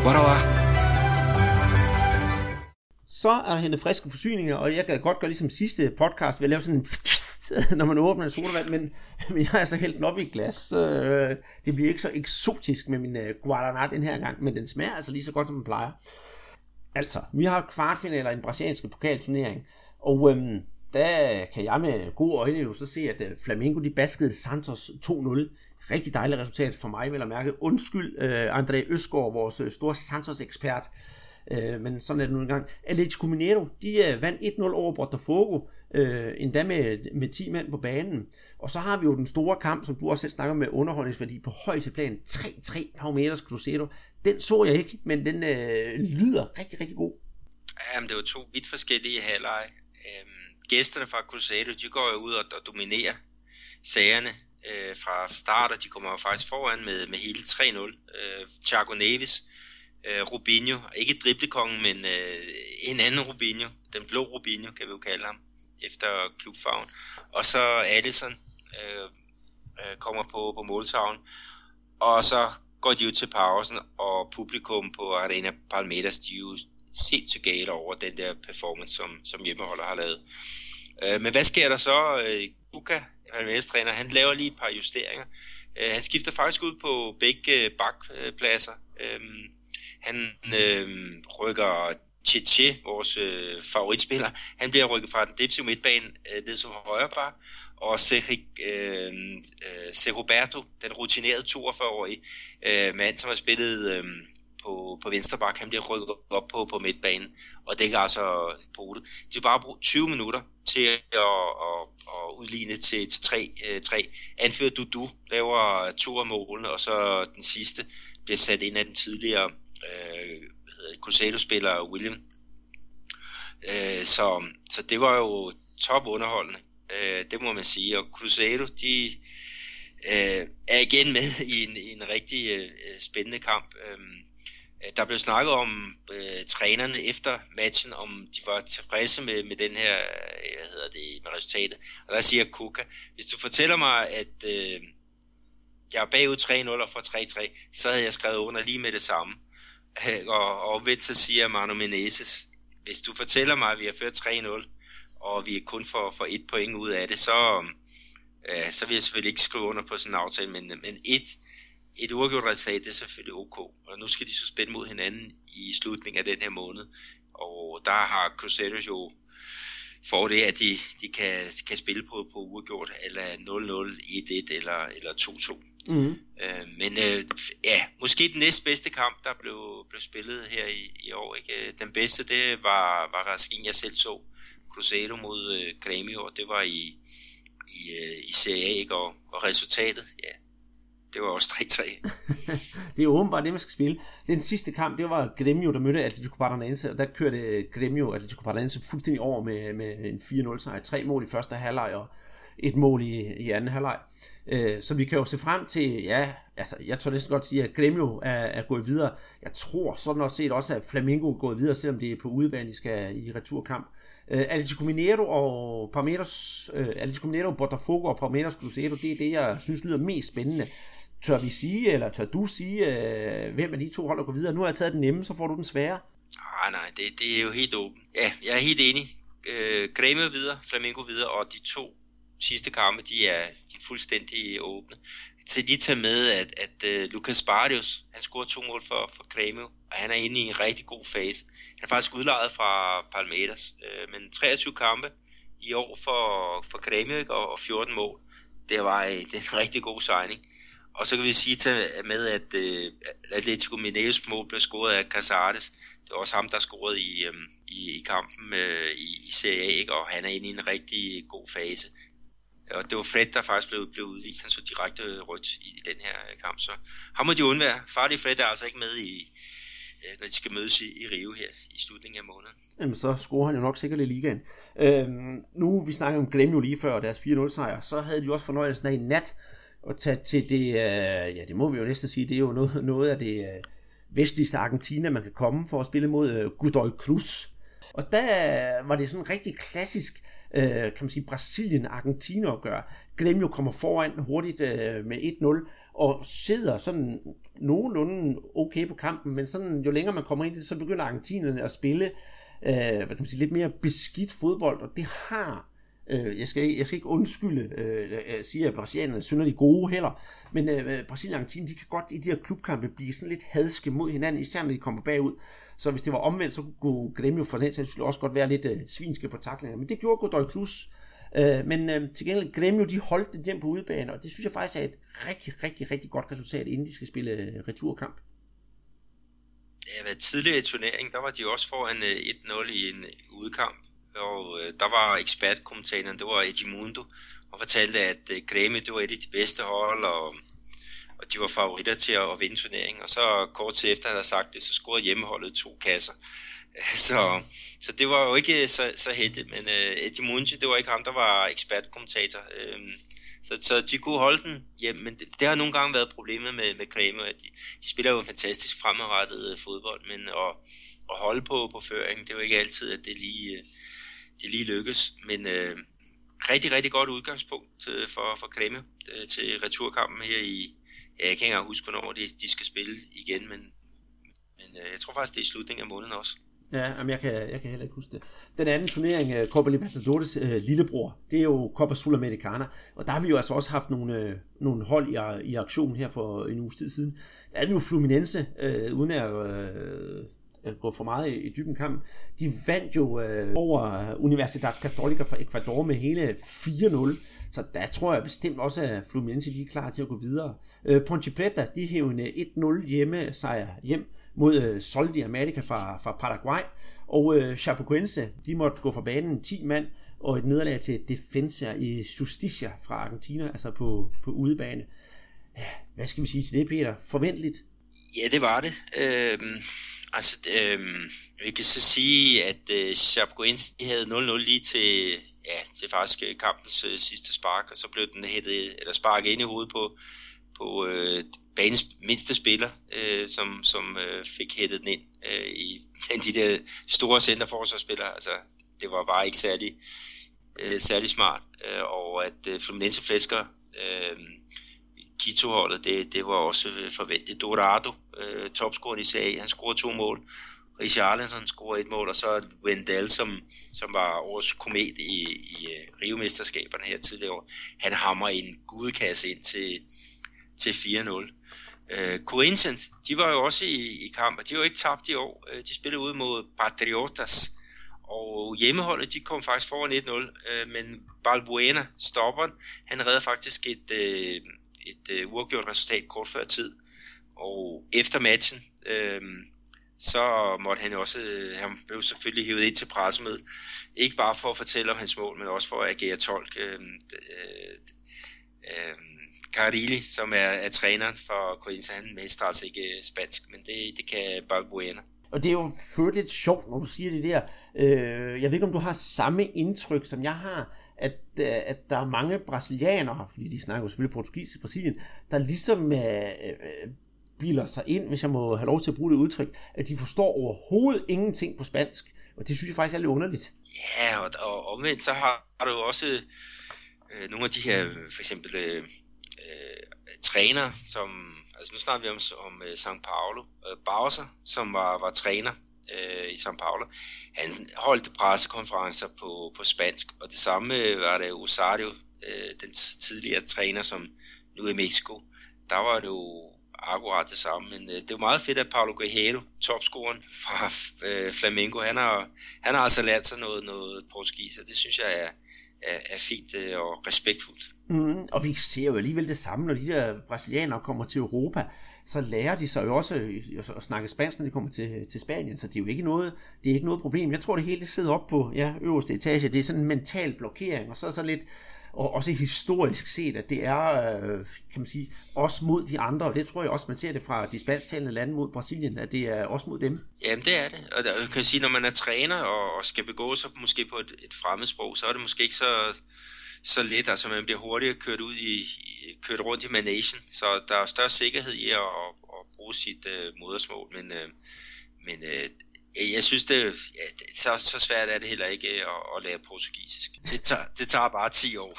Bora lá! Så er der hentet friske forsyninger, og jeg kan godt gøre ligesom sidste podcast ved at lave sådan en når man åbner en sodavand, men, men jeg har altså hældt den op i et glas. Øh, det bliver ikke så eksotisk med min øh, Guaraná den her gang, men den smager altså lige så godt, som den plejer. Altså, vi har kvartfinaler i den brasilianske pokalturnering, og øhm, der kan jeg med gode øjne jo så se, at øh, Flamengo de baskede Santos 2-0. Rigtig dejligt resultat for mig, vil jeg mærke. Undskyld, øh, André Øsgaard, vores øh, store Santos-ekspert. Øh, men sådan er det nu engang. Atletico Mineiro, de øh, vandt 1-0 over Botafogo, øh, endda med, med 10 mand på banen. Og så har vi jo den store kamp, som du også selv snakker med underholdningsværdi på højeste plan. 3-3 Palmeiras Cruzeiro. Den så jeg ikke, men den øh, lyder rigtig, rigtig god. Jamen, det var to vidt forskellige halvleje. Øhm, gæsterne fra Cruzeiro, de går jo ud og, og dominerer sagerne øh, fra start, og de kommer jo faktisk foran med, med hele 3-0. Øh, Thiago Neves, øh, Øh, Rubinho, ikke driblekongen, men øh, en anden Rubinho, den blå Rubinho, kan vi jo kalde ham, efter klubfarven. Og så Allison øh, øh, kommer på, på måltavlen, og så går de ud til pausen, og publikum på Arena Palmeiras, de er jo sindssygt gale over den der performance, som, som hjemmeholder har lavet. Øh, men hvad sker der så? Øh, Uka, Palmeiras-træner, han laver lige et par justeringer. Øh, han skifter faktisk ud på begge øh, bakpladser. Øh, han øh, rykker Cheche, vores øh, favoritspiller, han bliver rykket fra den defensive midtbane øh, ned som højre bar, og Cedric øhm, øh, øh, Roberto, den rutinerede 42-årige øh, mand, som har spillet øh, på, på venstre bak, han bliver rykket op på, på midtbanen, og det kan altså bruge det. De har bare brugt 20 minutter til at, at, at udligne til, til 3-3. Anfører Dudu laver to af målene, og så den sidste bliver sat ind af den tidligere øh, Crusader-spiller William. Øh, så, så det var jo top underholdende, øh, det må man sige. Og Crusader, de øh, er igen med i en, i en rigtig øh, spændende kamp. Øhm, øh, der blev snakket om øh, trænerne efter matchen, om de var tilfredse med, med den her, øh, hvad hedder det, med resultatet. Og der siger Kuka, hvis du fortæller mig, at øh, jeg er bagud 3-0 og får 3-3, så havde jeg skrevet under lige med det samme og, og omvendt så siger Manu Menezes, hvis du fortæller mig, at vi har ført 3-0, og vi er kun for, for et point ud af det, så, øh, så vil jeg selvfølgelig ikke skrive under på sådan en aftale, men, men et, et uafgjort resultat, det er selvfølgelig ok. Og nu skal de så spænde mod hinanden i slutningen af den her måned, og der har Crusaders jo for det, at de, de kan, kan spille på, på uafgjort, eller 0-0, 1-1 eller, eller 2-2. Mm. Øh, men øh, ja, måske den næstbedste kamp, der blev, blev spillet her i, i år. Ikke? Den bedste, det var, var Raskin, jeg selv så. Cruzeiro mod øh, Grêmio, det var i, i, øh, i Serie A, ikke? Og, og resultatet, ja, det var også 3-3. det er åbenbart det, man skal spille. Den sidste kamp, det var Gremio, der mødte Atletico Paranaense, og der kørte øh, Gremio Atletico Paranaense fuldstændig over med, med en 4-0 sejr. Tre mål i første halvleg og et mål i, i anden halvleg. Øh, så vi kan jo se frem til, ja, altså jeg tror næsten godt sige, at Gremio er, er gået videre. Jeg tror sådan også set også, at Flamengo er gået videre, selvom det er på udebane, de skal i returkamp. Uh, Atletico Mineiro og Palmeiras, uh, Atletico Mineiro, Botafogo og Palmeiras Cruzeiro, det er det, jeg synes lyder mest spændende. Tør vi sige, eller tør du sige, øh, hvem af de to holder går videre? Nu har jeg taget den nemme, så får du den svære. Ah, nej, det, det er jo helt åbent. Ja, jeg er helt enig. Øh, Græme videre, Flamengo videre, og de to sidste kampe, de er, de er fuldstændig åbne. Til lige tage med, at, at uh, Lucas Barrios, han scorede to mål for, for Grêmio, og han er inde i en rigtig god fase. Han er faktisk udlejet fra Palmeiras, øh, men 23 kampe i år for, for Grêmio og, og 14 mål. Det var øh, det er en rigtig god signing. Og så kan vi sige til, med, at øh, Atletico Mineiros mål blev scoret af Casares. Det var også ham, der scorede i, øh, i, i kampen øh, i, i Serie A, ikke? og han er inde i en rigtig god fase. Og det var Fred, der faktisk blev, blev udvist. Han så direkte rødt i, i den her øh, kamp, så ham må de undvære. Farlig Fred er altså ikke med i, øh, når de skal mødes i, i Rio her i slutningen af måneden. Jamen, så scorer han jo nok sikkert i ligaen. Øhm, nu, vi snakker om Gremio lige før deres 4-0 sejr, så havde de også fornøjelsen af i nat at tage til det, øh, ja, det må vi jo næsten sige, det er jo noget, noget af det øh, vestligste Argentina, man kan komme for at spille mod øh, Godoy Cruz. Og der var det sådan rigtig klassisk, øh, kan man sige, Brasilien-Argentina opgør. jo kommer foran hurtigt øh, med 1-0, og sidder sådan nogenlunde okay på kampen, men sådan, jo længere man kommer ind i det, så begynder argentinerne at spille øh, hvad kan man sige, lidt mere beskidt fodbold, og det har Øh, jeg, skal, jeg skal ikke undskylde øh, sige, at brasilianerne synes, de gode heller, men øh, øh, Brasilien og Argentina, de kan godt i de her klubkampe blive sådan lidt hadske mod hinanden, især når de kommer bagud. Så hvis det var omvendt, så kunne Grêmio for den sags også godt være lidt øh, svinske på taklinger. Men det gjorde Godoy Cruz. Øh, men øh, til gengæld, Grêmio, de holdt det hjem på udebane, og det synes jeg faktisk er et rigtig, rigtig, rigtig godt resultat, inden de skal spille øh, returkamp. Ja, tidligere i turneringen, der var de også foran øh, 1-0 i en udkamp, og øh, der var ekspertkommentatoren, det var Edmundo, og fortalte, at øh, det var et af de bedste hold, og og de var favoritter til at, vinde turneringen. Og så kort til efter, han havde sagt det, så scorede hjemmeholdet to kasser. Så, så det var jo ikke øh, så, så heldigt, men uh, Eddie det var ikke ham, der var ekspertkommentator. Uh, så, så de kunne holde den hjem, men det, det har nogle gange været problemet med, med Kreme, at de, de spiller jo fantastisk fremadrettet øh, fodbold, men at, at holde på, på føringen, det er jo ikke altid, at det lige, uh, det lige lykkes. Men øh, rigtig, rigtig godt udgangspunkt øh, for, for Kreme øh, til returkampen her i, jeg kan ikke engang huske, hvornår de, de skal spille igen, men, men øh, jeg tror faktisk, det er i slutningen af måneden også. Ja, men jeg kan, jeg kan heller ikke huske det. Den anden turnering, uh, Copa Libertadores uh, lillebror, det er jo Copa Sudamericana, og der har vi jo altså også haft nogle, uh, nogle hold i, i aktion her for en uge tid siden. Der er vi jo Fluminense, uh, uden at uh, Øh, gå for meget i, i dybden kamp. De vandt jo øh, over øh, Universidad Católica fra Ecuador med hele 4-0. Så der tror jeg bestemt også, at Fluminense de er klar til at gå videre. Øh, Ponte Preta, de hævde en øh, 1-0 hjemme sejr hjem mod øh, Sol de America fra, fra Paraguay. Og øh, Chapecoense, de måtte gå fra banen 10 mand og et nederlag til Defensa i Justicia fra Argentina, altså på, på udebane. Ja, hvad skal vi sige til det, Peter? Forventeligt? Ja, det var det. Øh, altså, øh, vi kan så sige, at øh, Chapecoense havde 0-0 lige til ja, til faktisk øh, kampens øh, sidste spark, og så blev den hættet, eller sparket ind i hovedet på, på øh, banens mindste spiller, øh, som, som øh, fik hættet den ind øh, i de der store centerforsvarsspillere. Altså, det var bare ikke særlig, øh, særlig smart, øh, og at øh, Fluminense flæsker øh, Quito-holdet, det, det var også øh, forventet. Dorado, øh, topscoren i serie, han scorede to mål, Richarlison scorede et mål, og så Wendell, som, som var årets komet i, i øh, uh, Rio-mesterskaberne her tidligere år, han hammer en gudkasse ind til, til 4-0. Uh, øh, Corinthians, de var jo også i, i kamp, og de var ikke tabt i år. Uh, de spillede ud mod Patriotas, og hjemmeholdet, de kom faktisk foran 1-0, uh, men Balbuena, stopperen, han redder faktisk et, uh, et øh, uafgjort resultat kort før tid. Og efter matchen, øh, så måtte han også, øh, han blev selvfølgelig hævet ind til pressemødet, ikke bare for at fortælle om hans mål, men også for at agere tolk. Øh, øh, øh, Carilli, som er, er træneren for Corinthians, han mestrer altså ikke øh, spansk, men det, det kan Balbuena. Og det er jo for lidt sjovt, når du siger det der. Øh, jeg ved ikke, om du har samme indtryk, som jeg har, at, øh, at der er mange brasilianere, fordi de snakker jo selvfølgelig portugisisk i Brasilien, der ligesom øh, øh, biler sig ind, hvis jeg må have lov til at bruge det udtryk, at de forstår overhovedet ingenting på spansk. Og det synes jeg faktisk er lidt underligt. Ja, og, og omvendt så har, har du også øh, nogle af de her, for eksempel øh, øh træner, som, altså nu snakker vi om, om øh, São Paulo, øh, Bowser, som var, var træner øh, i São Paulo, han holdt pressekonferencer på, på spansk, og det samme øh, var det Osario, øh, den tidligere træner, som nu er i Mexico, der var det jo akkurat det samme, men øh, det er jo meget fedt, at Paulo Guerrero, topscoren fra øh, Flamengo, han har, han har altså lært sig noget, noget portugis, og det synes jeg er, er, er fint øh, og respektfuldt. Mm, og vi ser jo alligevel det samme, når de der brasilianere kommer til Europa, så lærer de sig jo også øh, at snakke spansk, når de kommer til, øh, til Spanien, så det er jo ikke noget, det er ikke noget problem. Jeg tror, det hele sidder op på ja, øverste etage, det er sådan en mental blokering, og så er så lidt og også historisk set, at det er, øh, kan man sige, også mod de andre, og det tror jeg også, man ser det fra de spansktalende lande mod Brasilien, at det er også mod dem. Jamen det er det, og der, kan sige, når man er træner og, og skal begå sig måske på et, et fremmedsprog, så er det måske ikke så, så let, altså man bliver hurtigere kørt ud i, kørt rundt i managen, så der er større sikkerhed i at, at, at bruge sit uh, modersmål, men, uh, men uh, Øh, jeg synes, det, ja, så, så svært er det heller ikke øh, at, at lære portugisisk. Det tager, det tager bare 10 år.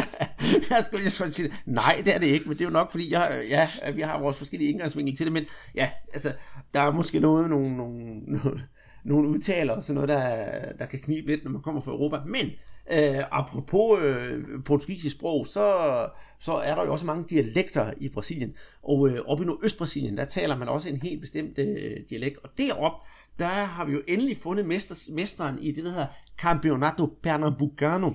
jeg skulle, jeg skulle sige, nej, det er det ikke, men det er jo nok, fordi jeg, ja, vi har vores forskellige indgangsvinkler til det, men ja, altså, der er måske noget, nogle, nogle, nogle, nogle udtaler og sådan noget, der, der kan knibe lidt, når man kommer fra Europa, men Øh, apropos øh, portugisisk sprog, så, så er der jo også mange dialekter i Brasilien. Og øh, oppe i Nordøst-Brasilien, der taler man også en helt bestemt øh, dialekt. Og derop der har vi jo endelig fundet mester, mesteren i det, der hedder Campeonato Pernambucano.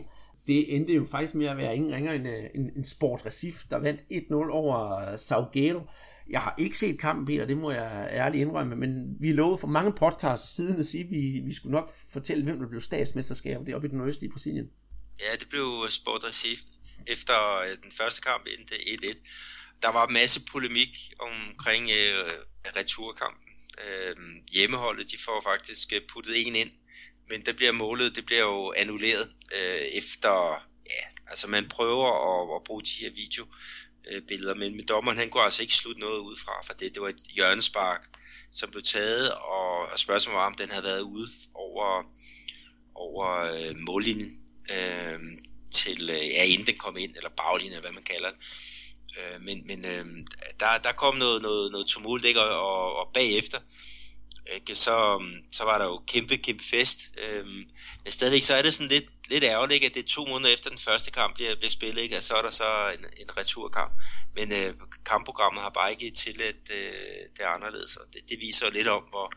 Det endte jo faktisk med at være ingen ringer end, øh, en, en Sport Recif, der vandt 1-0 over øh, Saugero. Jeg har ikke set kampen, Peter, det må jeg ærligt indrømme, men vi lovede for mange podcasts siden at sige, at vi, vi skulle nok fortælle, hvem der blev statsmesterskab deroppe i den nordøstlige Brasilien. Ja, det blev øh, Sport Recif efter den første kamp endte 1-1. Der var masse polemik omkring øh, returkampen. Øh, hjemmeholdet, de får faktisk øh, puttet en ind, men der bliver målet, det bliver jo annulleret øh, efter, ja, altså man prøver at, at bruge de her video billeder, men, men dommeren han kunne altså ikke slutte noget ud fra, for det, det var et hjørnespark, som blev taget, og, og spørgsmålet var, om den havde været ude over, over øh, mållinjen øh, til, øh, ja, inden den kom ind, eller baglinjen, eller hvad man kalder det. Øh, men men øh, der, der kom noget, noget, noget tumult, ikke? Og, og, og bagefter, ikke? Så, så var der jo kæmpe, kæmpe fest. Øh, men stadigvæk så er det sådan lidt, lidt ærgerligt, ikke? at det er to måneder efter den første kamp bliver, bliver spillet, ikke? og så er der så en, en returkamp. Men øh, kampprogrammet har bare ikke tilladt øh, det anderledes, og det, det viser lidt om, hvor,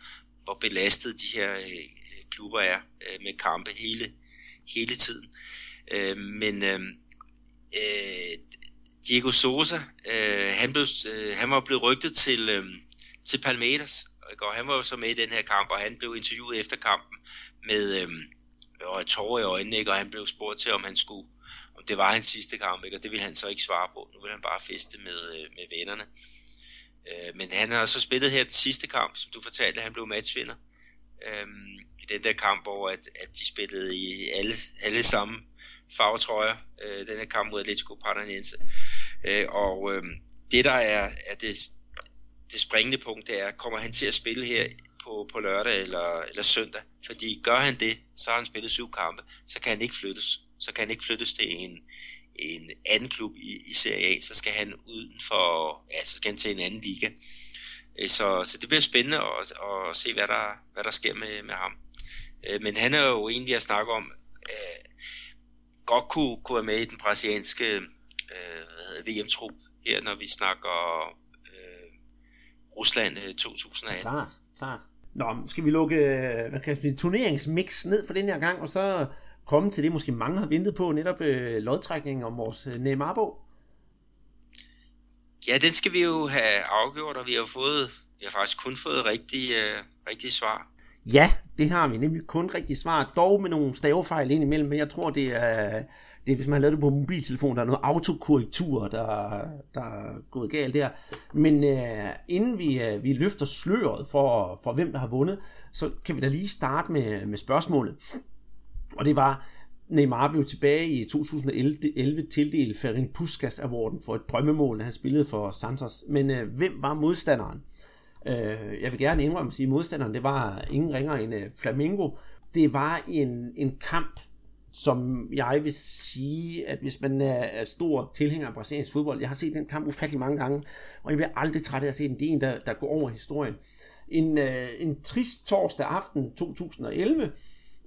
hvor belastet de her øh, klubber er øh, med kampe hele, hele tiden. Øh, men øh, øh, Diego Sosa, øh, han, blev, øh, han var blevet rygtet til, øh, til Palmeiras, og han var jo så med i den her kamp, og han blev interviewet efter kampen med øh, og tårer i øjnene, ikke? og han blev spurgt til, om han skulle, om det var hans sidste kamp, ikke? og det ville han så ikke svare på. Nu vil han bare feste med, øh, med vennerne. Øh, men han har så spillet her den sidste kamp, som du fortalte, han blev matchvinder. Øh, I den der kamp, hvor at, at de spillede i alle, alle sammen farvetrøjer, øh, den her kamp mod Atletico Paranaense. Øh, og øh, det der er, er det, det springende punkt, det er, kommer han til at spille her på, på lørdag eller, eller søndag? Fordi gør han det, så har han spillet syv kampe, så kan han ikke flyttes. Så kan han ikke flyttes til en, en anden klub i, i Serie A, så skal han uden for, ja, så skal han til en anden liga. Øh, så, så det bliver spændende at, at se, hvad der, hvad der sker med, med ham. Øh, men han er jo egentlig at snakke om, øh, godt kunne, kunne være med i den brasilianske øh, VM-trup her, når vi snakker øh, Rusland øh, 2018. Klart, klart. Nå, skal vi lukke hvad kan jeg sige, turneringsmix ned for den her gang, og så komme til det, måske mange har ventet på, netop øh, lodtrækningen om vores øh, Neymar-bog? Ja, den skal vi jo have afgjort, og vi har fået, vi har faktisk kun fået rigtige, øh, rigtige svar. Ja, det har vi nemlig kun rigtig svar, dog med nogle stavefejl indimellem, men jeg tror, det er, det er hvis man har lavet det på mobiltelefon, der er noget autokorrektur, der, der er gået galt der. Men uh, inden vi, uh, vi løfter sløret for, for, hvem der har vundet, så kan vi da lige starte med, med spørgsmålet. Og det var, Neymar blev tilbage i 2011 tildelt Ferin Puskas Awarden for et drømmemål, han spillede for Santos. Men uh, hvem var modstanderen? Øh, jeg vil gerne indrømme at sige, at modstanderen det var ingen ringer end øh, Flamingo. Det var en, en kamp, som jeg vil sige, at hvis man er stor tilhænger af brasiliansk fodbold, jeg har set den kamp ufattelig mange gange, og jeg bliver aldrig træt af at se den. Det er en, der, der går over historien. En, øh, en trist torsdag aften 2011,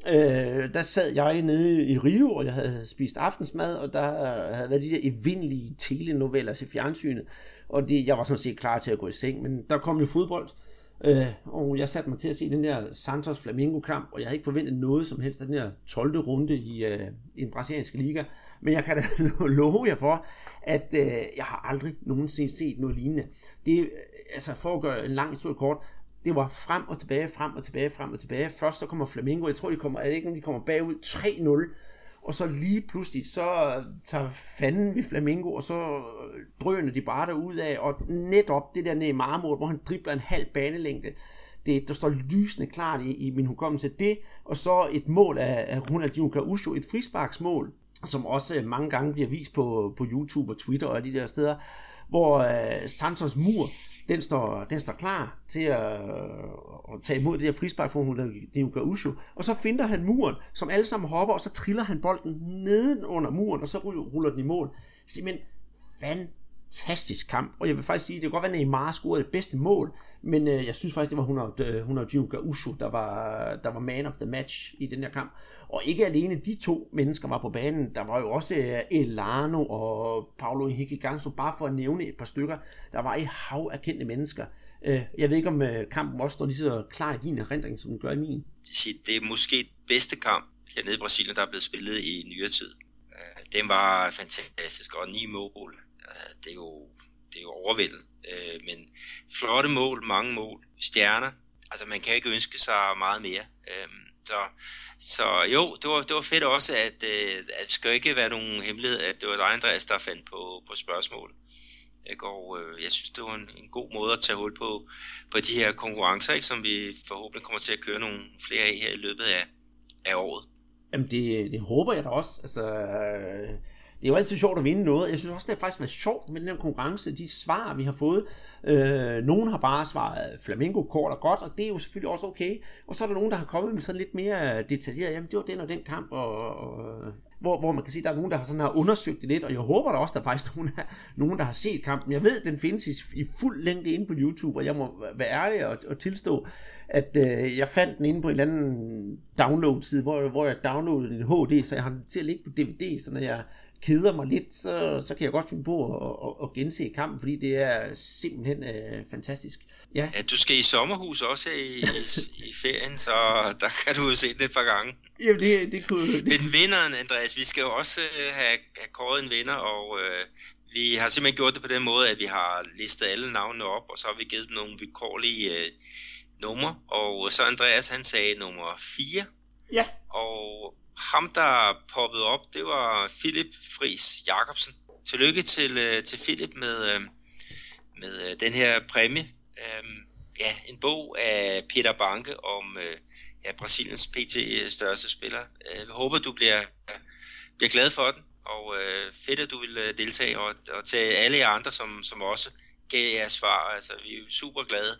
øh, der sad jeg nede i Rio, og jeg havde spist aftensmad, og der havde været de der evindelige telenoveller til fjernsynet og det, jeg var sådan set klar til at gå i seng, men der kom jo fodbold, øh, og jeg satte mig til at se den der Santos Flamingo kamp, og jeg havde ikke forventet noget som helst af den her 12. runde i, øh, i den brasilianske liga, men jeg kan da love jer for, at øh, jeg har aldrig nogensinde set noget lignende. Det, øh, altså for at gøre en lang historie kort, det var frem og tilbage, frem og tilbage, frem og tilbage. Først så kommer Flamingo, jeg tror de kommer, er det ikke, de kommer bagud 3-0, og så lige pludselig, så tager fanden vi Flamingo, og så øh, drøner de bare ud af, og netop det der nede i marmor, hvor han dribler en halv banelængde, det, der står lysende klart i, i min hukommelse. Det, og så et mål af, af Ronaldinho Gaúcho, et frisparksmål, som også øh, mange gange bliver vist på, på YouTube og Twitter og de der steder, hvor øh, Santos mur, den står, den står klar til at, øh, at tage imod det her frispark for Ronaldinho Gaúcho, og så finder han muren, som alle sammen hopper, og så triller han bolden neden under muren, og så ruller den i mål. Simpelthen fantastisk kamp, og jeg vil faktisk sige, det kan godt være, at Neymar scorede det bedste mål, men øh, jeg synes faktisk, det var 100, 120 Gausho, der var, der var man of the match i den her kamp. Og ikke alene de to mennesker var på banen, der var jo også eh, Elano og Paolo Higiganso, bare for at nævne et par stykker. Der var et hav af kendte mennesker. Eh, jeg ved ikke, om eh, kampen også står lige så klar i din erindring, som den gør i min. Det er måske bedste kamp hernede i Brasilien, der er blevet spillet i nyere tid. Den var fantastisk, og ni mål. Det er jo, det er jo overvældet. Men flotte mål, mange mål, stjerner. Altså man kan ikke ønske sig meget mere. Så så jo, det var, det var fedt også, at, øh, at det skal ikke være nogen hemmelighed, at det var dig, Andreas, der fandt på, på spørgsmål. Ikke? Og øh, jeg synes, det var en, en god måde at tage hul på, på de her konkurrencer, ikke? som vi forhåbentlig kommer til at køre nogle flere af her i løbet af, af året. Jamen det, det håber jeg da også. Altså, øh, det er jo altid sjovt at vinde noget. Jeg synes også, det har faktisk været sjovt med den her konkurrence, de svar, vi har fået. Øh, nogen har bare svaret flamingo kort og godt, og det er jo selvfølgelig også okay. Og så er der nogen, der har kommet med sådan lidt mere detaljeret, jamen det var den og den kamp, og, og øh, hvor, hvor man kan sige, at der er nogen, der har, sådan har undersøgt det lidt, og jeg håber da også, der der faktisk nogen, der, nogen, der har set kampen. Jeg ved, at den findes i, i fuld længde inde på YouTube, og jeg må være ærlig og, og tilstå, at øh, jeg fandt den inde på en eller anden download-side, hvor, hvor jeg downloadede en HD, så jeg har den til at ligge på DVD, så når jeg keder mig lidt, så, så kan jeg godt finde på at, at, at gense kampen, fordi det er simpelthen øh, fantastisk. Ja. ja, du skal i sommerhus også i, i, i ferien, så der kan du jo se det et par gange. Jamen, det, det kunne... Det. Men vinderen, Andreas, vi skal jo også øh, have, have kåret en vinder, og øh, vi har simpelthen gjort det på den måde, at vi har listet alle navnene op, og så har vi givet dem nogle vilkårlige øh, numre, og så Andreas, han sagde nummer 4. Ja. Og ham, der poppede op, det var Philip Fris Jacobsen. Tillykke til, øh, til Philip med, øh, med øh, den her præmie. Øhm, ja, en bog af Peter Banke om ja, Brasiliens PT største spiller. Jeg håber, du bliver, bliver glad for den, og fedt, at du vil deltage, og, og til alle jer andre, som, som også gav jer svar. Altså, vi er super glade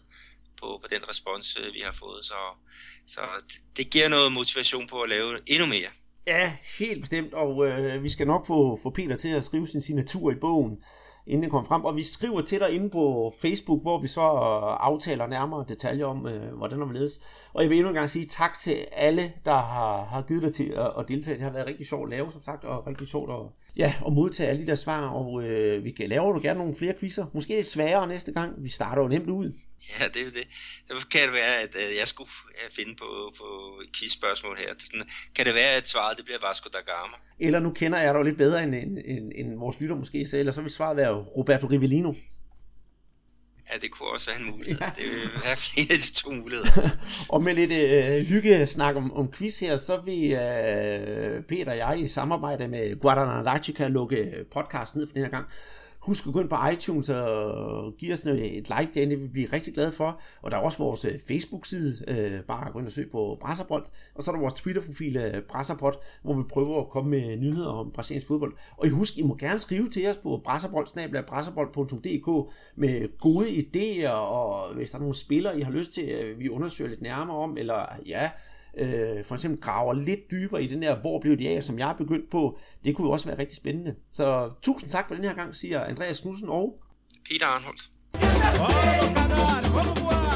på, på den respons, vi har fået, så så det giver noget motivation på at lave endnu mere. Ja, helt bestemt, og øh, vi skal nok få, få Peter til at skrive sin signatur i bogen, inden den kommer frem. Og vi skriver til dig inde på Facebook, hvor vi så øh, aftaler nærmere detaljer om, øh, hvordan det ledes. Og jeg vil endnu en gang sige tak til alle, der har, har givet dig til at, at deltage. Det har været rigtig sjovt at lave, som sagt, og rigtig sjovt at, ja, at modtage alle de der svar. Og øh, vi kan lave du gerne nogle flere quizzer. Måske sværere næste gang. Vi starter jo nemt ud. Ja, det er det. Derfor kan det være, at jeg skulle finde på, på quiz-spørgsmål her. Sådan, kan det være, at svaret det bliver Vasco da Gama? Eller nu kender jeg dig lidt bedre, end, end, end, end vores lytter måske, så ellers så vil svaret være Roberto Rivellino. Ja, det kunne også være en mulighed. Ja. Det er flere af de to muligheder. og med lidt øh, hygge-snak om, om quiz her, så vil øh, Peter og jeg i samarbejde med Guadalajara lukke podcast ned for den her gang. Husk at gå ind på iTunes og give os et like derinde, det vil vi blive rigtig glade for. Og der er også vores øh, Facebook-side, øh, bare gå ind og søg på Brasserbold. Og så er der vores Twitter-profil, øh, Brasserbold, hvor vi prøver at komme med nyheder om brasiliansk fodbold. Og I husk, I må gerne skrive til os på brasserbold.dk med gode idéer, og hvis der er nogle spillere, I har lyst til, at vi undersøger lidt nærmere om, eller ja, øh, for eksempel graver lidt dybere i den der, hvor blev de af, som jeg er begyndt på, det kunne jo også være rigtig spændende. Så tusind tak for den her gang, siger Andreas Knudsen og Peter Arnholdt. Que